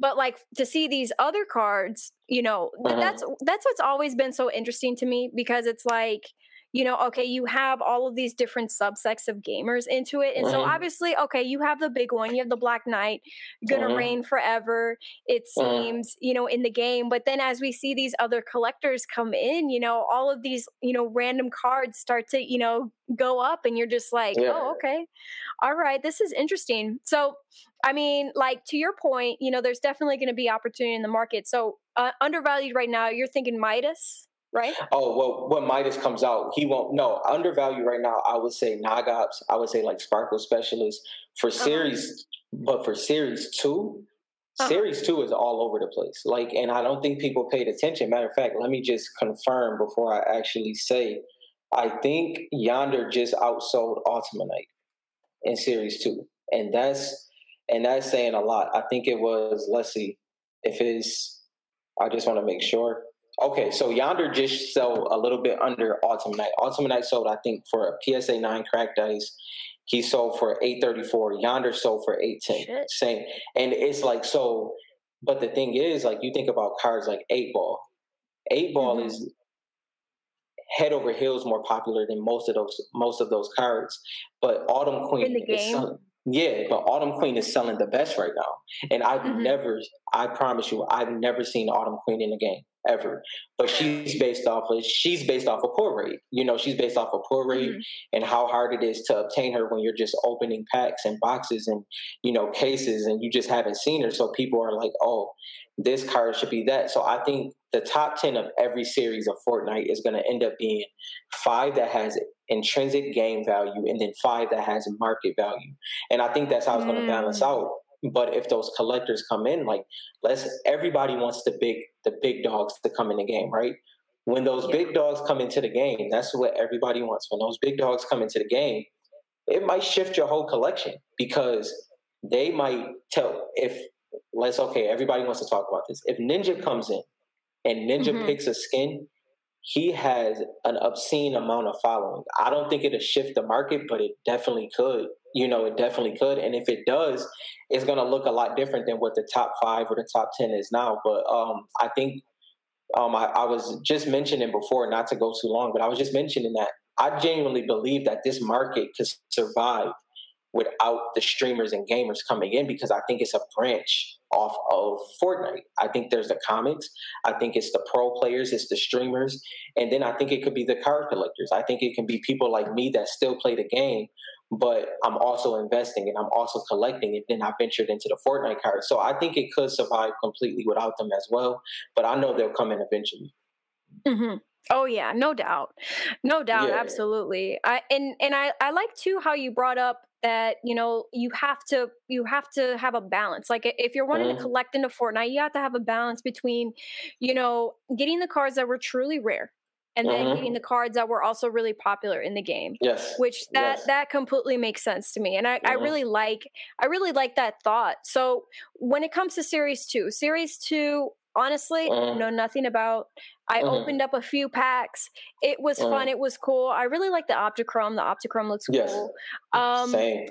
But like to see these other cards, you know, uh-huh. that's that's what's always been so interesting to me because it's like you know, okay, you have all of these different subsects of gamers into it. And so mm-hmm. obviously, okay, you have the big one, you have the Black Knight, gonna mm-hmm. reign forever, it mm-hmm. seems, you know, in the game. But then as we see these other collectors come in, you know, all of these, you know, random cards start to, you know, go up and you're just like, yeah. oh, okay. All right, this is interesting. So I mean, like to your point, you know, there's definitely going to be opportunity in the market. So uh, undervalued right now, you're thinking Midas right? Oh well, when Midas comes out, he won't. No, undervalue right now. I would say Nog Ops. I would say like Sparkle Specialist for uh-huh. series, but for series 2 uh-huh. series two is all over the place. Like, and I don't think people paid attention. Matter of fact, let me just confirm before I actually say. I think Yonder just outsold Ultimate Knight in series two, and that's and that's saying a lot. I think it was. Let's see if it's. I just want to make sure. Okay, so Yonder just sold a little bit under Ultimate Knight. Ultimate Knight sold, I think, for a PSA nine cracked ice. He sold for eight thirty four. Yonder sold for eight ten. Same, and it's like so. But the thing is, like you think about cards like Eight Ball. Eight Ball mm-hmm. is head over heels more popular than most of those most of those cards. But Autumn Queen is selling, yeah, but Autumn Queen is selling the best right now. And I've mm-hmm. never, I promise you, I've never seen Autumn Queen in a game ever. But she's based off of she's based off of pull rate. You know, she's based off of pull rate mm-hmm. and how hard it is to obtain her when you're just opening packs and boxes and you know cases and you just haven't seen her. So people are like, oh, this card should be that. So I think the top ten of every series of Fortnite is going to end up being five that has intrinsic game value and then five that has market value. And I think that's how it's mm. going to balance out. But if those collectors come in, like let's everybody wants the big the big dogs to come in the game, right? When those yeah. big dogs come into the game, that's what everybody wants. When those big dogs come into the game, it might shift your whole collection because they might tell if let's okay, everybody wants to talk about this. If Ninja comes in and Ninja mm-hmm. picks a skin, he has an obscene amount of following. I don't think it'll shift the market, but it definitely could you know, it definitely could. And if it does, it's going to look a lot different than what the top five or the top 10 is now. But um, I think um, I, I was just mentioning before, not to go too long, but I was just mentioning that I genuinely believe that this market could survive without the streamers and gamers coming in because I think it's a branch off of Fortnite. I think there's the comics, I think it's the pro players, it's the streamers, and then I think it could be the card collectors. I think it can be people like me that still play the game but I'm also investing and I'm also collecting. And then I ventured into the Fortnite cards. So I think it could survive completely without them as well. But I know they'll come in eventually. Mm-hmm. Oh yeah, no doubt, no doubt, yeah. absolutely. I and and I I like too how you brought up that you know you have to you have to have a balance like if you're wanting mm-hmm. to collect into fortnite you have to have a balance between you know getting the cards that were truly rare and then mm-hmm. getting the cards that were also really popular in the game. Yes. Which that yes. that completely makes sense to me. And I, mm-hmm. I really like I really like that thought. So when it comes to series two, series two, honestly, mm-hmm. know nothing about. I mm-hmm. opened up a few packs. It was fun. Mm-hmm. It was cool. I really like the Optichrome. The Optichrome looks yes. cool. Um, Same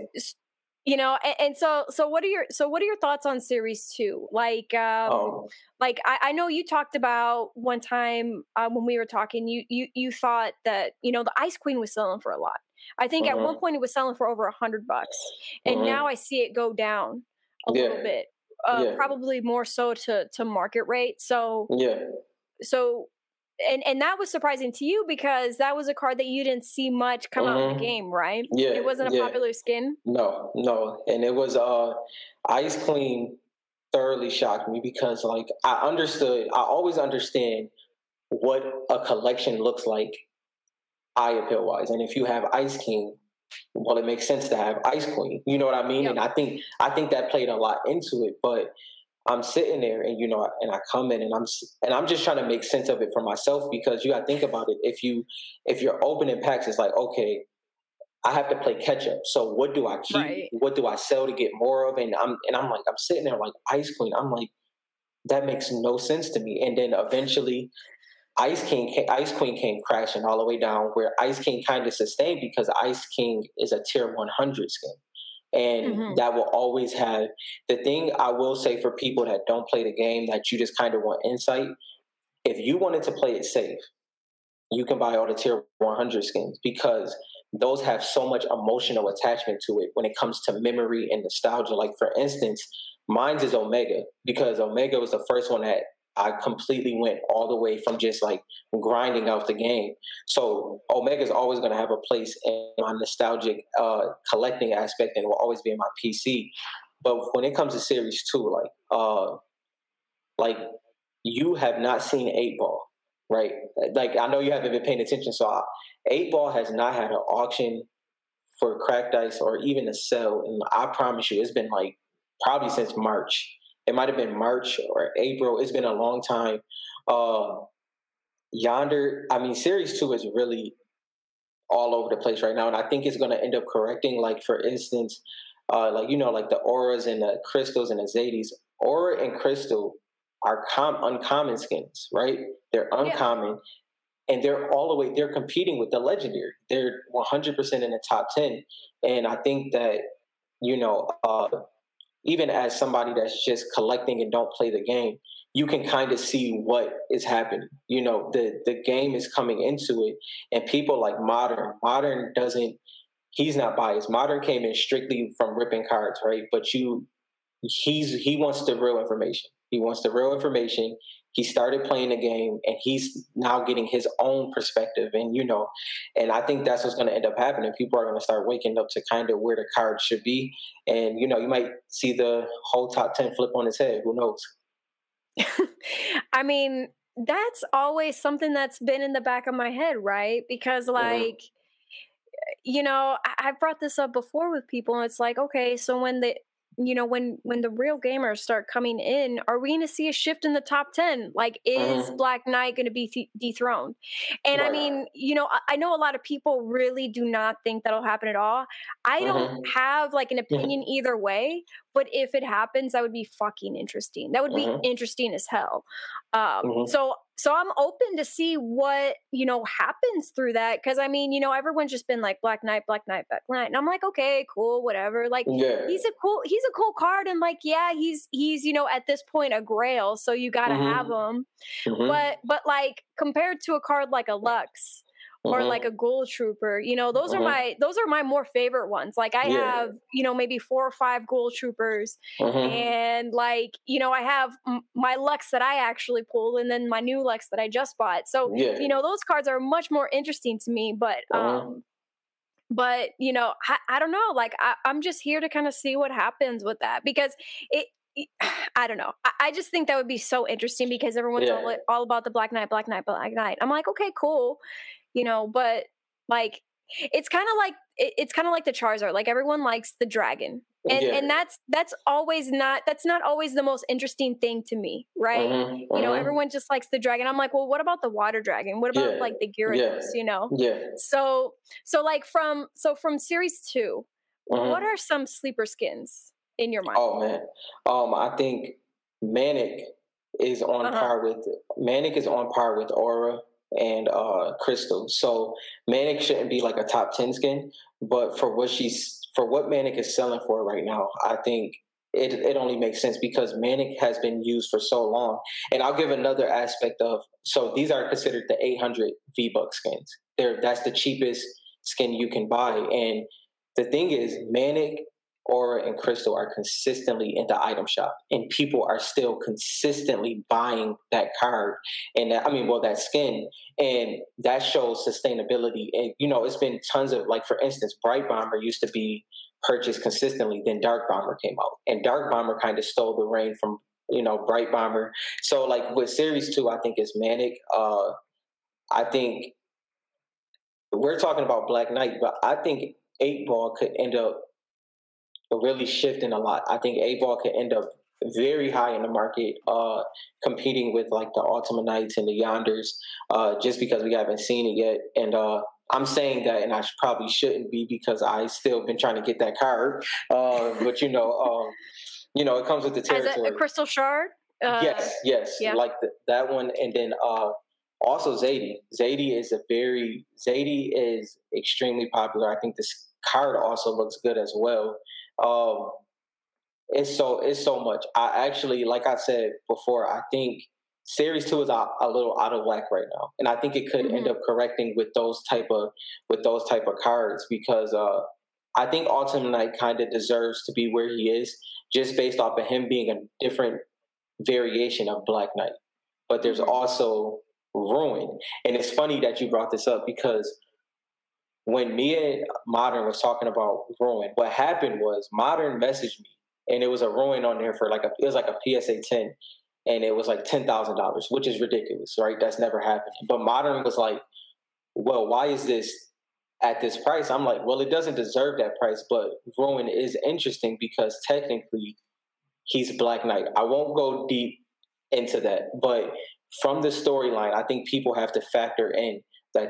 you know and, and, so so what are your so what are your thoughts on series two like um oh. like I, I know you talked about one time uh, when we were talking you you you thought that you know the ice queen was selling for a lot i think at one mm-hmm. point it was selling for over a hundred bucks and mm-hmm. now i see it go down a yeah. little bit uh, yeah. probably more so to to market rate so yeah so and and that was surprising to you because that was a card that you didn't see much come mm-hmm. out of the game, right? Yeah, it wasn't a yeah. popular skin. No, no, and it was uh, Ice Queen. Thoroughly shocked me because like I understood. I always understand what a collection looks like eye appeal wise, and if you have Ice King, well, it makes sense to have Ice Queen. You know what I mean? Yep. And I think I think that played a lot into it, but I'm sitting there and you know, and I come in and I'm and I'm just trying to make sense of it for myself because you got to think about it. If you if you're opening packs, it's like okay, I have to play catch up. So what do I keep? Right. What do I sell to get more of? And I'm and I'm like I'm sitting there like Ice Queen. I'm like that makes no sense to me. And then eventually, Ice King, Ice Queen came crashing all the way down where Ice King kind of sustained because Ice King is a tier 100 skin and mm-hmm. that will always have the thing I will say for people that don't play the game that you just kind of want insight. If you wanted to play it safe, you can buy all the tier 100 skins because those have so much emotional attachment to it when it comes to memory and nostalgia. Like for instance, mine's is Omega because Omega was the first one that I completely went all the way from just like grinding out the game. So Omega is always going to have a place in my nostalgic uh, collecting aspect, and will always be in my PC. But when it comes to Series Two, like uh, like you have not seen Eight Ball, right? Like I know you haven't been paying attention, so Eight Ball has not had an auction for Cracked Ice or even a sell, and I promise you, it's been like probably since March it might have been March or April. It's been a long time. Uh, Yonder, I mean, Series 2 is really all over the place right now. And I think it's going to end up correcting. Like, for instance, uh, like, you know, like the auras and the crystals and the Zadies. Aura and crystal are com- uncommon skins, right? They're uncommon. Yeah. And they're all the way, they're competing with the legendary. They're 100% in the top 10. And I think that, you know, uh, even as somebody that's just collecting and don't play the game, you can kind of see what is happening. You know, the the game is coming into it, and people like Modern. Modern doesn't. He's not biased. Modern came in strictly from ripping cards, right? But you, he's he wants the real information. He wants the real information he started playing the game and he's now getting his own perspective and you know and i think that's what's going to end up happening people are going to start waking up to kind of where the card should be and you know you might see the whole top 10 flip on his head who knows i mean that's always something that's been in the back of my head right because mm-hmm. like mm-hmm. you know i've brought this up before with people and it's like okay so when the you know when when the real gamers start coming in are we going to see a shift in the top 10 like is mm-hmm. black knight going to be th- dethroned and right. i mean you know I, I, know a lot of people really do not think that'll happen at all i mm-hmm. don't have like an mm-hmm. opinion mm-hmm. either way but if it happens that would be fucking interesting that would be mm-hmm. interesting as hell um, mm-hmm. so so i'm open to see what you know happens through that because i mean you know everyone's just been like black knight black knight black knight and i'm like okay cool whatever like yeah. he's a cool he's a cool card and like yeah he's he's you know at this point a grail so you gotta mm-hmm. have him mm-hmm. but but like compared to a card like a lux or mm-hmm. like a ghoul trooper you know those mm-hmm. are my those are my more favorite ones like i yeah. have you know maybe four or five ghoul troopers mm-hmm. and like you know i have m- my lux that i actually pulled and then my new lux that i just bought so yeah. you know those cards are much more interesting to me but um but you know I, I don't know like I, i'm just here to kind of see what happens with that because it I don't know. I, just think that would be so interesting because everyone's yeah. all, all about the Black Knight, Black Knight, Black Knight. I'm like, okay, cool you know, but like it's kind of like it, it's kind of like the Charizard. Like everyone likes the dragon. And yeah. and that's that's always not that's not always the most interesting thing to me, right? Mm-hmm, you mm-hmm. know, everyone just likes the dragon. I'm like, well, what about the water dragon? What about yeah. like the Gyarados? Yeah. You know? Yeah. So so like from so from series 2 mm-hmm. what are some sleeper skins in your mind? Oh man, um, I think Manic is on uh-huh. par with Manic is on par with Aura and uh, Crystal. So Manic shouldn't be like a top ten skin, but for what she's for what Manic is selling for right now, I think it it only makes sense because Manic has been used for so long. And I'll give another aspect of so these are considered the 800 V Buck skins. They're that's the cheapest skin you can buy. And the thing is, Manic Aura and Crystal are consistently in the item shop, and people are still consistently buying that card and that, I mean, well, that skin, and that shows sustainability. And you know, it's been tons of like, for instance, Bright Bomber used to be purchased consistently. Then Dark Bomber came out, and Dark Bomber kind of stole the reign from you know Bright Bomber. So like with Series Two, I think is Manic. Uh, I think we're talking about Black Knight, but I think Eight Ball could end up really shifting a lot. I think Eight Ball could end up very high in the market, uh, competing with like the Ultima Knights and the Yonders, uh, just because we haven't seen it yet. And uh, I'm saying that, and I probably shouldn't be because I still been trying to get that card. Uh, but you know, um, you know, it comes with the territory. As a, a crystal shard. Uh, yes, yes, yeah. like the, that one, and then uh, also Zadie. Zadie is a very Zadie is extremely popular. I think this card also looks good as well. Um, it's so it's so much. I actually, like I said before, I think series two is a, a little out of whack right now, and I think it could mm-hmm. end up correcting with those type of with those type of cards because uh, I think Ultimate Knight kind of deserves to be where he is just based off of him being a different variation of Black Knight. But there's mm-hmm. also Ruin, and it's funny that you brought this up because when me and Modern was talking about Ruin, what happened was Modern messaged me, and it was a Ruin on there for like a it was like a PSA ten, and it was like ten thousand dollars, which is ridiculous, right? That's never happened. But Modern was like, "Well, why is this at this price?" I'm like, "Well, it doesn't deserve that price, but Ruin is interesting because technically he's Black Knight. I won't go deep into that, but from the storyline, I think people have to factor in that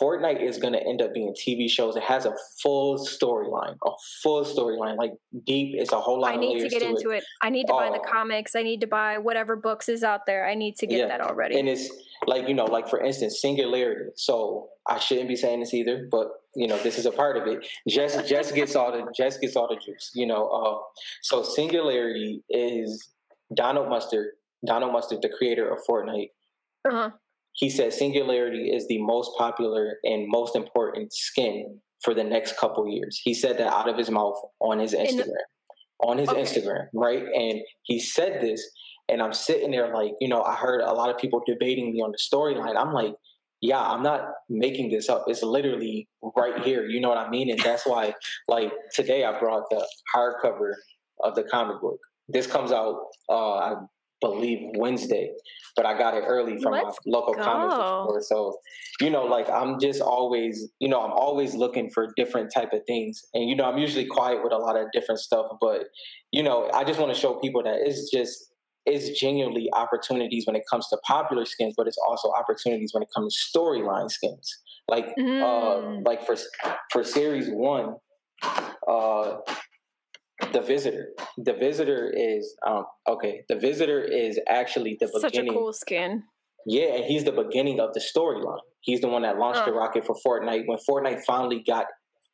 Fortnite is going to end up being TV shows. It has a full storyline, a full storyline, like deep. It's a whole lot. I need to get to into it. it. I need to buy the oh. comics. I need to buy whatever books is out there. I need to get yeah. that already. And it's like you know, like for instance, Singularity. So I shouldn't be saying this either, but you know, this is a part of it. Jess, Jess gets all the Jess gets all the juice. You know, uh, so Singularity is Donald Mustard. Donald Mustard, the creator of Fortnite. Uh-huh he said Singularity is the most popular and most important skin for the next couple years. He said that out of his mouth on his Instagram. The- on his okay. Instagram, right? And he said this, and I'm sitting there like, you know, I heard a lot of people debating me on the storyline. I'm like, yeah, I'm not making this up. It's literally right here. You know what I mean? And that's why, like, today I brought the hardcover of the comic book. This comes out, uh, I believe Wednesday, but I got it early from Let's my local go. comic store. So, you know, like I'm just always, you know, I'm always looking for different type of things. And you know, I'm usually quiet with a lot of different stuff, but you know, I just want to show people that it's just it's genuinely opportunities when it comes to popular skins, but it's also opportunities when it comes to storyline skins. Like uh, mm. uh like for for series 1, uh the visitor. The visitor is um okay. The visitor is actually the Such beginning. Such a cool skin. Yeah, and he's the beginning of the storyline. He's the one that launched the rocket for Fortnite. When Fortnite finally got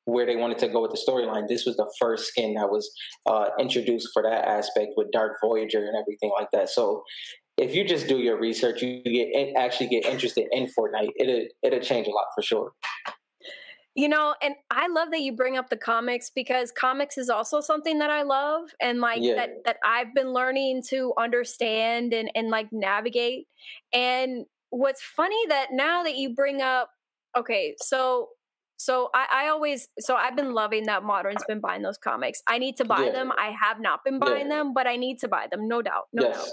where they wanted to go with the storyline, this was the first skin that was uh, introduced for that aspect with Dark Voyager and everything like that. So if you just do your research, you get actually get interested in Fortnite. It'll it'll change a lot for sure. You know, and I love that you bring up the comics because comics is also something that I love and like yeah. that that I've been learning to understand and and like navigate. And what's funny that now that you bring up okay, so so I, I, always so I've been loving that Modern's been buying those comics. I need to buy yeah. them. I have not been buying yeah. them, but I need to buy them, no doubt, no yes. doubt.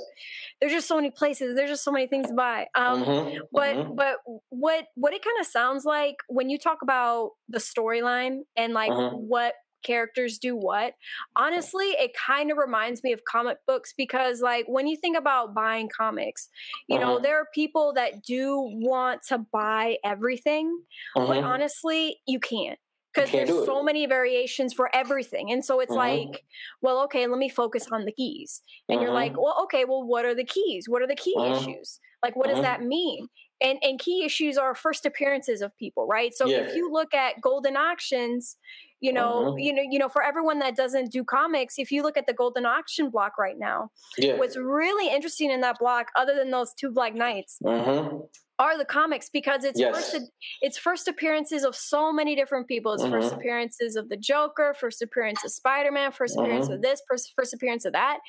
There's just so many places. There's just so many things to buy. Um, mm-hmm. but mm-hmm. but what what it kind of sounds like when you talk about the storyline and like mm-hmm. what characters do what. Honestly, it kind of reminds me of comic books because, like, when you think about buying comics, you uh-huh. know, there are people that do want to buy everything, uh-huh. but honestly, you can't because there's so many variations for everything and so it's uh-huh. like well okay let me focus on the keys and uh-huh. you're like well okay well what are the keys what are the key uh-huh. issues Like, what does that mean? And and key issues are first appearances of people, right? So Yeah. if you look at Goldin auctions, you know, Mhm. you know, you know, for everyone that doesn't do comics, if you look at the Goldin auction block right now, Yeah. what's really interesting in that block, other than those two Black Knights, hmm are the comics because it's Yes. first it's first appearances of so many different people. It's first Mhm. appearances of the Joker, first appearance of Spider Man, 1st appearance of this, first first appearance of that,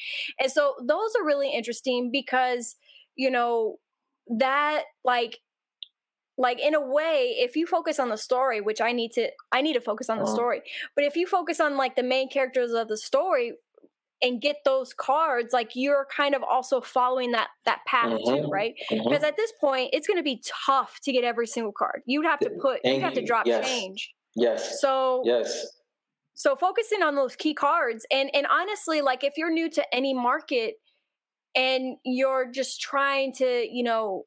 and so those are really interesting because you know that like like in a way if you focus on the story which i need to i need to focus on the Uh-huh. story but if you focus on like the main characters of the story and get those cards like you're kind of also following that that path too Mhm. right because at this point it's going to be tough to get every single card you'd have to put you'd have to drop Yes. change Yes. so Yes. so focusing on those key cards and and honestly like if you're new to any market and you're just trying to you know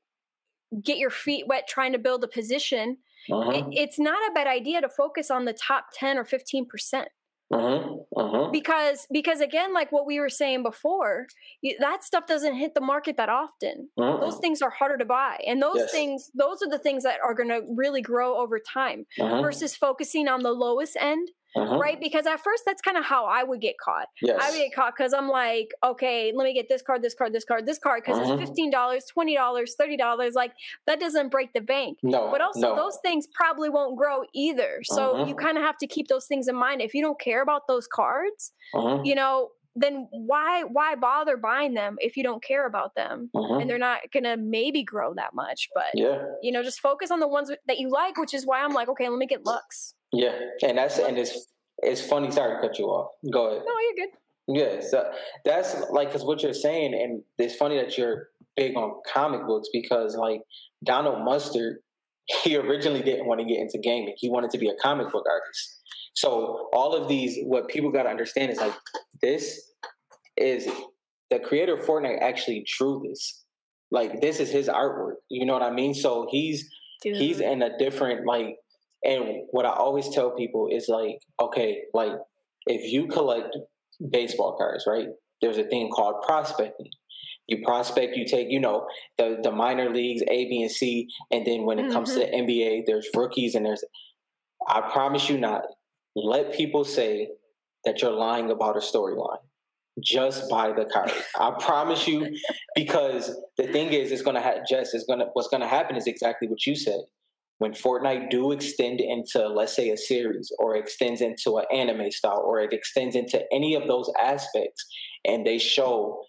get your feet wet trying to build a position hmm it, it's not a bad idea to focus on the top 10 or 15 percent. Hmm hmm because because again like what we were saying before you, that stuff doesn't hit the market that often. Those things are harder to buy and those Yes. things those are the things that are going to really grow over time hmm versus focusing on the lowest end hmm right because at first that's kind of how i would get caught Yes. i would get caught because i'm like okay let me get this card this card this card this card because Mhm. it's $15 $20 $30 like that doesn't break the bank no. but also no. those things probably won't grow either so Mhm. you kind of have to keep those things in mind if you don't care about those cards you know then why why bother buying them if you don't care about them Mhm. and they're not gonna maybe grow that much but Yeah. you know just focus on the ones that you like which is why i'm like okay let me get lux Yeah. And that's and it's it's funny. Sorry to cut you off. Go ahead. no you're good Yeah, so that's like because what you're saying, and it's funny that you're big on comic books because like Donald Mustard, he originally didn't want to get into gaming. He wanted to be a comic book artist. So all of these, what people got to understand is like this is the creator of Fortnite actually drew this. Like this is his artwork. You know what I mean? So he's Dude. he's in a different like and what i always tell people is like okay like if you collect baseball cards right there's a thing called prospecting. You prospect you take you know the the minor leagues a b and c and then when it comes to mm-hmm. the nba there's rookies and there's i promise you not let people say that you're lying about a storyline just buy the card. I promise you because the thing is it's going to have just is going to what's going to happen is exactly what you said when Fortnite do extend into, let's say, a series or extends into an anime style or it extends into any of those aspects and they show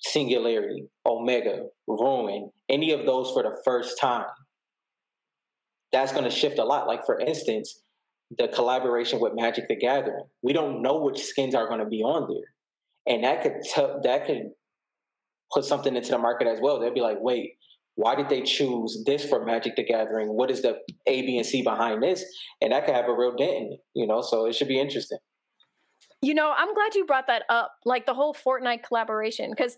Singularity, Omega, Ruin, any of those for the first time, that's going to shift a lot. Like, for instance, the collaboration with Magic the Gathering. We don't know which skins are going to be on there. And that could tell that could put something into the market as well. They'll be like, wait, why did they choose this for Magic the Gathering? What is the A, B, and C behind this? And that could have a real dent in it, you know. So it should be interesting. You know, I'm glad you brought that up, like the whole Fortnite collaboration, because,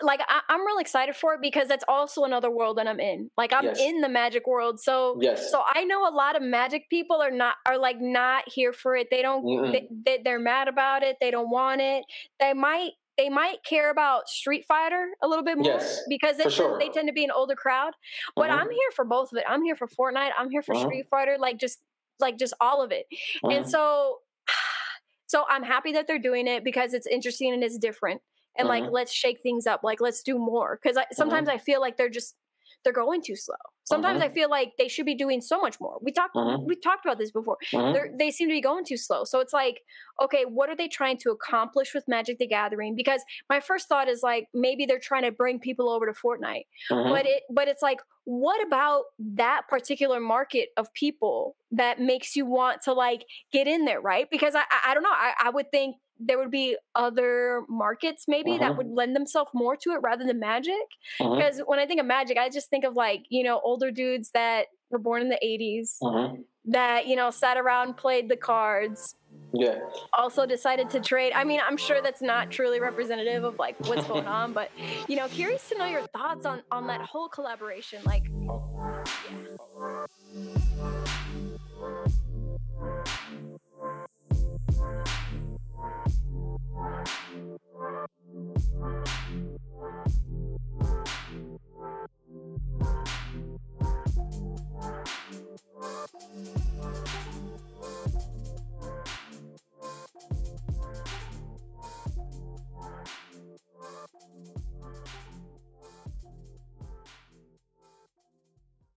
like, I, I'm really excited for it because that's also another world that I'm in. Like, I'm Yes. in the Magic world, so Yes. so I know a lot of Magic people are not are like not here for it. They don't. They, they, they're mad about it. They don't want it. They might they might care about Street Fighter a little bit more Yes, because they tend, sure. they tend to be an older crowd. But Mhm. I'm here for both of it. I'm here for Fortnite. I'm here for Mhm. Street Fighter. Like just like just all of it. And Mhm. so so I'm happy that they're doing it because it's interesting and it's different. And like Mhm. let's shake things up. Like let's do more cuz I sometimes I feel like they're just they're going too slow. Sometimes Mhm. I feel like they should be doing so much more. We talked Mhm. we talked about this before. Mhm. They're, seem to be going too slow. So it's like, okay, what are they trying to accomplish with Magic the Gathering? Because my first thought is like maybe they're trying to bring people over to Fortnite Mhm. but it but it's like what about that particular market of people that makes you want to like get in there right because i i, I don't know I, I would think there would be other markets maybe that Mhm. would lend themselves more to it rather than magic because when i think of magic i just think of like you know older dudes that were born in the 80s Mhm. that you know sat around played the cards Yeah. also decided to trade. I mean, I'm sure that's not truly representative of like what's going on, but you know, curious to know your thoughts on on that whole collaboration. Like, yeah. Thank